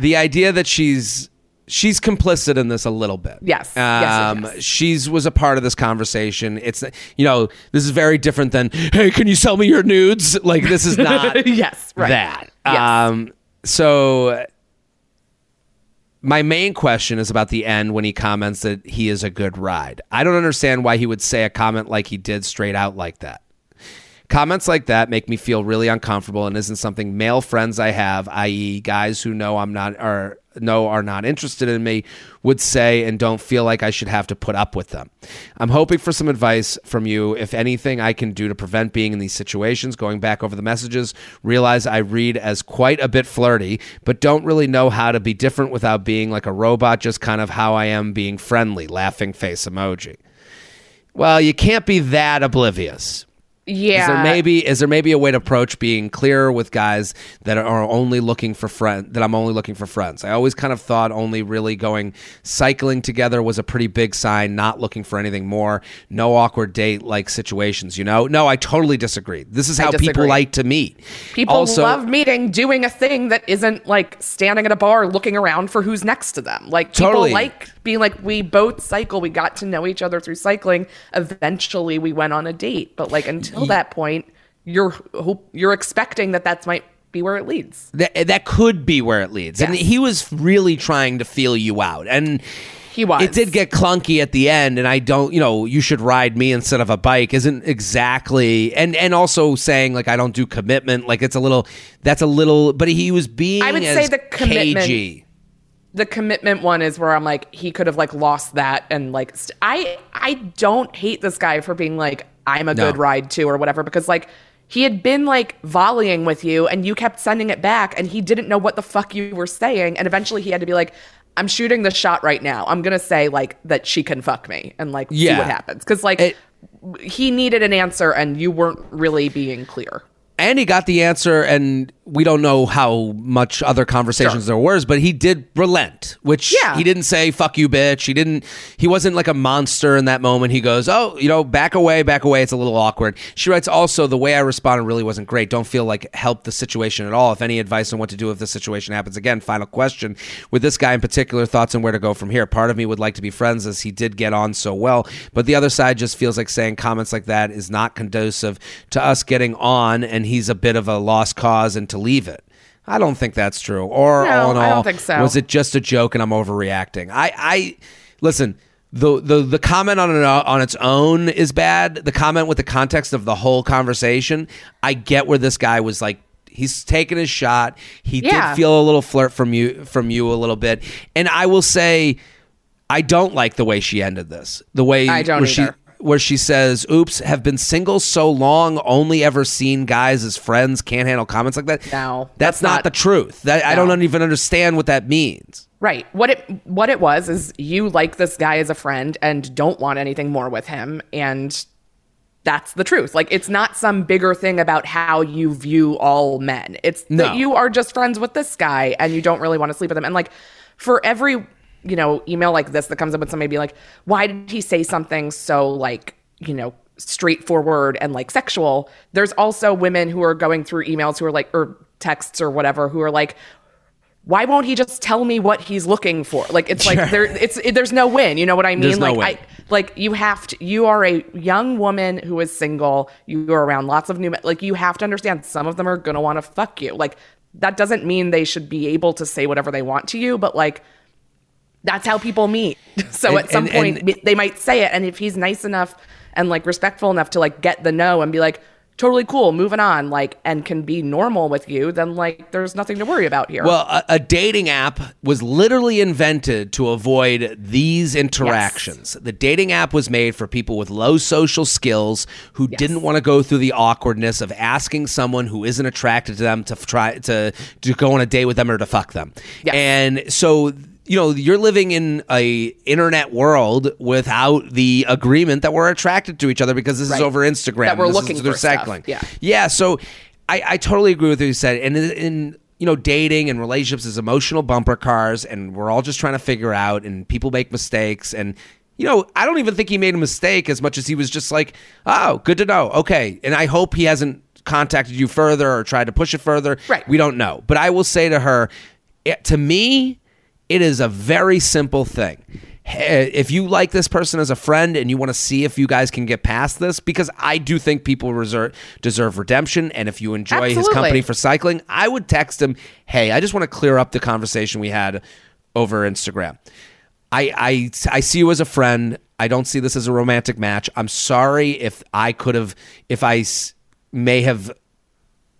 the idea that she's she's complicit in this a little bit. Yes, yes, yes, Um, yes. she's was a part of this conversation. It's you know this is very different than hey, can you sell me your nudes? Like this is not *laughs* yes, right. that. Yes. Um, so my main question is about the end when he comments that he is a good ride. I don't understand why he would say a comment like he did straight out like that. Comments like that make me feel really uncomfortable and isn't something male friends I have, i.e., guys who know I'm not or know are not interested in me, would say and don't feel like I should have to put up with them. I'm hoping for some advice from you, if anything I can do to prevent being in these situations. Going back over the messages, realize I read as quite a bit flirty, but don't really know how to be different without being like a robot, just kind of how I am being friendly, laughing face emoji. Well, you can't be that oblivious. Yeah. Is there maybe is there maybe a way to approach being clearer with guys that are only looking for friend that I'm only looking for friends? I always kind of thought only really going cycling together was a pretty big sign, not looking for anything more. No awkward date like situations, you know? No, I totally disagree. This is how people like to meet. People also, love meeting, doing a thing that isn't like standing at a bar looking around for who's next to them. Like people Totally. like being like, we both cycle. We got to know each other through cycling. Eventually, we went on a date. But like until that point, you're you're expecting that that might be where it leads. that, that could be where it leads. And he was really trying to feel you out. And He was. It did get clunky at the end, and I don't, you know, you should ride me instead of a bike isn't exactly, and and also saying like I don't do commitment, like it's a little, that's a little, but he was being, I would say the commitment- cagey. The commitment one is where I'm like he could have like lost that and like st- I I don't hate this guy for being like I'm a No. good ride too or whatever because like he had been like volleying with you and you kept sending it back and he didn't know what the fuck you were saying and eventually he had to be like I'm shooting the shot right now. I'm going to say like that she can fuck me and like see Yeah. what happens cuz like It- he needed an answer and you weren't really being clear. And he got the answer, and we don't know how much other conversations there was, but he did relent, which Yeah. he didn't say "fuck you, bitch." He didn't. He wasn't like a monster in that moment. He goes, "Oh, you know, back away, back away." It's a little awkward. She writes, "Also, the way I responded really wasn't great. Don't feel like helped the situation at all. If any advice on what to do if the situation happens again." Final question: With this guy in particular, thoughts on where to go from here? Part of me would like to be friends as he did get on so well, but the other side just feels like saying comments like that is not conducive to us getting on, and he's a bit of a lost cause and to leave it. I don't think that's true. Or No, all in all, I don't think so. was it just a joke and I'm overreacting? I, I listen. The, the the comment on it, on its own is bad. The comment with the context of the whole conversation, I get where this guy was like. He's taking his shot. He Yeah. did feel a little flirt from you from you a little bit, and I will say, I don't like the way she ended this. The way I don't where she either. Where she says, "Oops, have been single so long, only ever seen guys as friends, can't handle comments like that." No, that's, that's not, not- the truth. That I don't even understand what that means. Right. What it what it was is you like this guy as a friend and don't want anything more with him and that's the truth. Like it's not some bigger thing about how you view all men. It's No. that you are just friends with this guy and you don't really want to sleep with him. And like for every, you know, email like this that comes up with somebody be like, why did he say something so like, you know, straightforward and like sexual? There's also women who are going through emails who are like or texts or whatever who are like why won't he just tell me what he's looking for? Like it's Sure. like there it's it, there's no win. You know what I mean? There's no like win. I like you have to you are a young woman who is single. You are around lots of new men. Like you have to understand some of them are going to want to fuck you. Like that doesn't mean they should be able to say whatever they want to you, but like That's how people meet. *laughs* So And- at some and- point and- they might say it, and if he's nice enough and like respectful enough to like get the no and be like totally cool, moving on, like and can be normal with you, then like there's nothing to worry about here. Well, a, a dating app was literally invented to avoid these interactions. The dating app was made for people with low social skills who didn't want to go through the awkwardness of asking someone who isn't attracted to them to f- try to to go on a date with them or to fuck them. Yes. And so you know you're living in a internet world without the agreement that we're attracted to each other because this is over Instagram. That we're This looking through for stuff. cycling. Yeah. Yeah, so I, I totally agree with what you said. And in, in you know, dating and relationships is emotional bumper cars, and we're all just trying to figure out, and people make mistakes. And you know, I don't even think he made a mistake as much as he was just like, oh, good to know. Okay, and I hope he hasn't contacted you further or tried to push it further. Right. We don't know, but I will say to her, it, to me, it is a very simple thing. If you like this person as a friend and you want to see if you guys can get past this, because I do think people reserve, deserve redemption. And if you enjoy his company for cycling, I would text him, hey, I just want to clear up the conversation we had over Instagram. I, I, I see you as a friend. I don't see this as a romantic match. I'm sorry if I could have, if I may have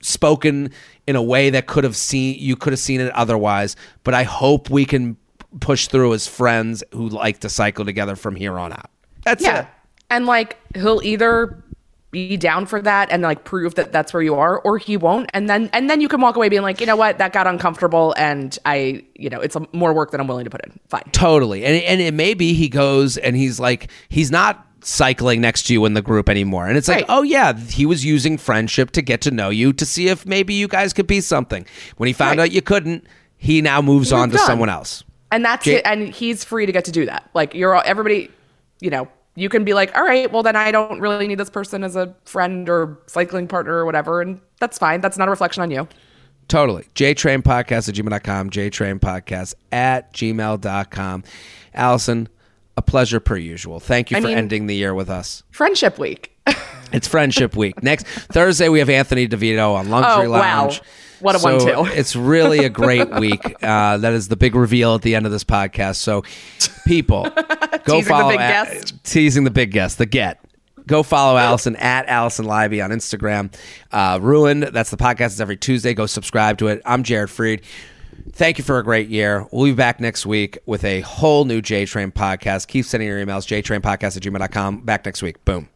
spoken in a way that could have seen you could have seen it otherwise but i hope we can push through as friends who like to cycle together from here on out that's yeah. it And like he'll either be down for that and like prove that that's where you are or he won't and then and then you can walk away being like, "You know what? That got uncomfortable and I, you know, it's a, more work than I'm willing to put in." Fine. totally and, and it may be he goes and he's like he's not cycling next to you in the group anymore and it's like Right. oh yeah he was using friendship to get to know you to see if maybe you guys could be something when he found Right. out you couldn't he now moves on to on. someone else And that's Ja- it and he's free to get to do that. Like you're all, everybody, you know, you can be like, "All right, well then I don't really need this person as a friend or cycling partner or whatever." And that's fine. That's not a reflection on you. Totally. JTrain Podcast at gmail.com, JTrain Podcast at gmail.com. Alison, a pleasure per usual. Thank you I for mean- ending the year with us. Friendship week. *laughs* It's Friendship Week. Next Thursday, we have Anthony DeVito on Luxury Oh, wow. Lounge. What a So one-two. It's really a great *laughs* week. Uh, that is the big reveal at the end of this podcast. So, people, *laughs* go Teasing the follow big A- guest. teasing the big guest, the get. Go follow Alison at Alison Leiby on Instagram. Uh, Ruined, that's the podcast. It's every Tuesday. Go subscribe to it. I'm Jared Freid. Thank you for a great year. We'll be back next week with a whole new J Train podcast. Keep sending your emails, jtrainpodcast at gmail.com. Back next week. Boom.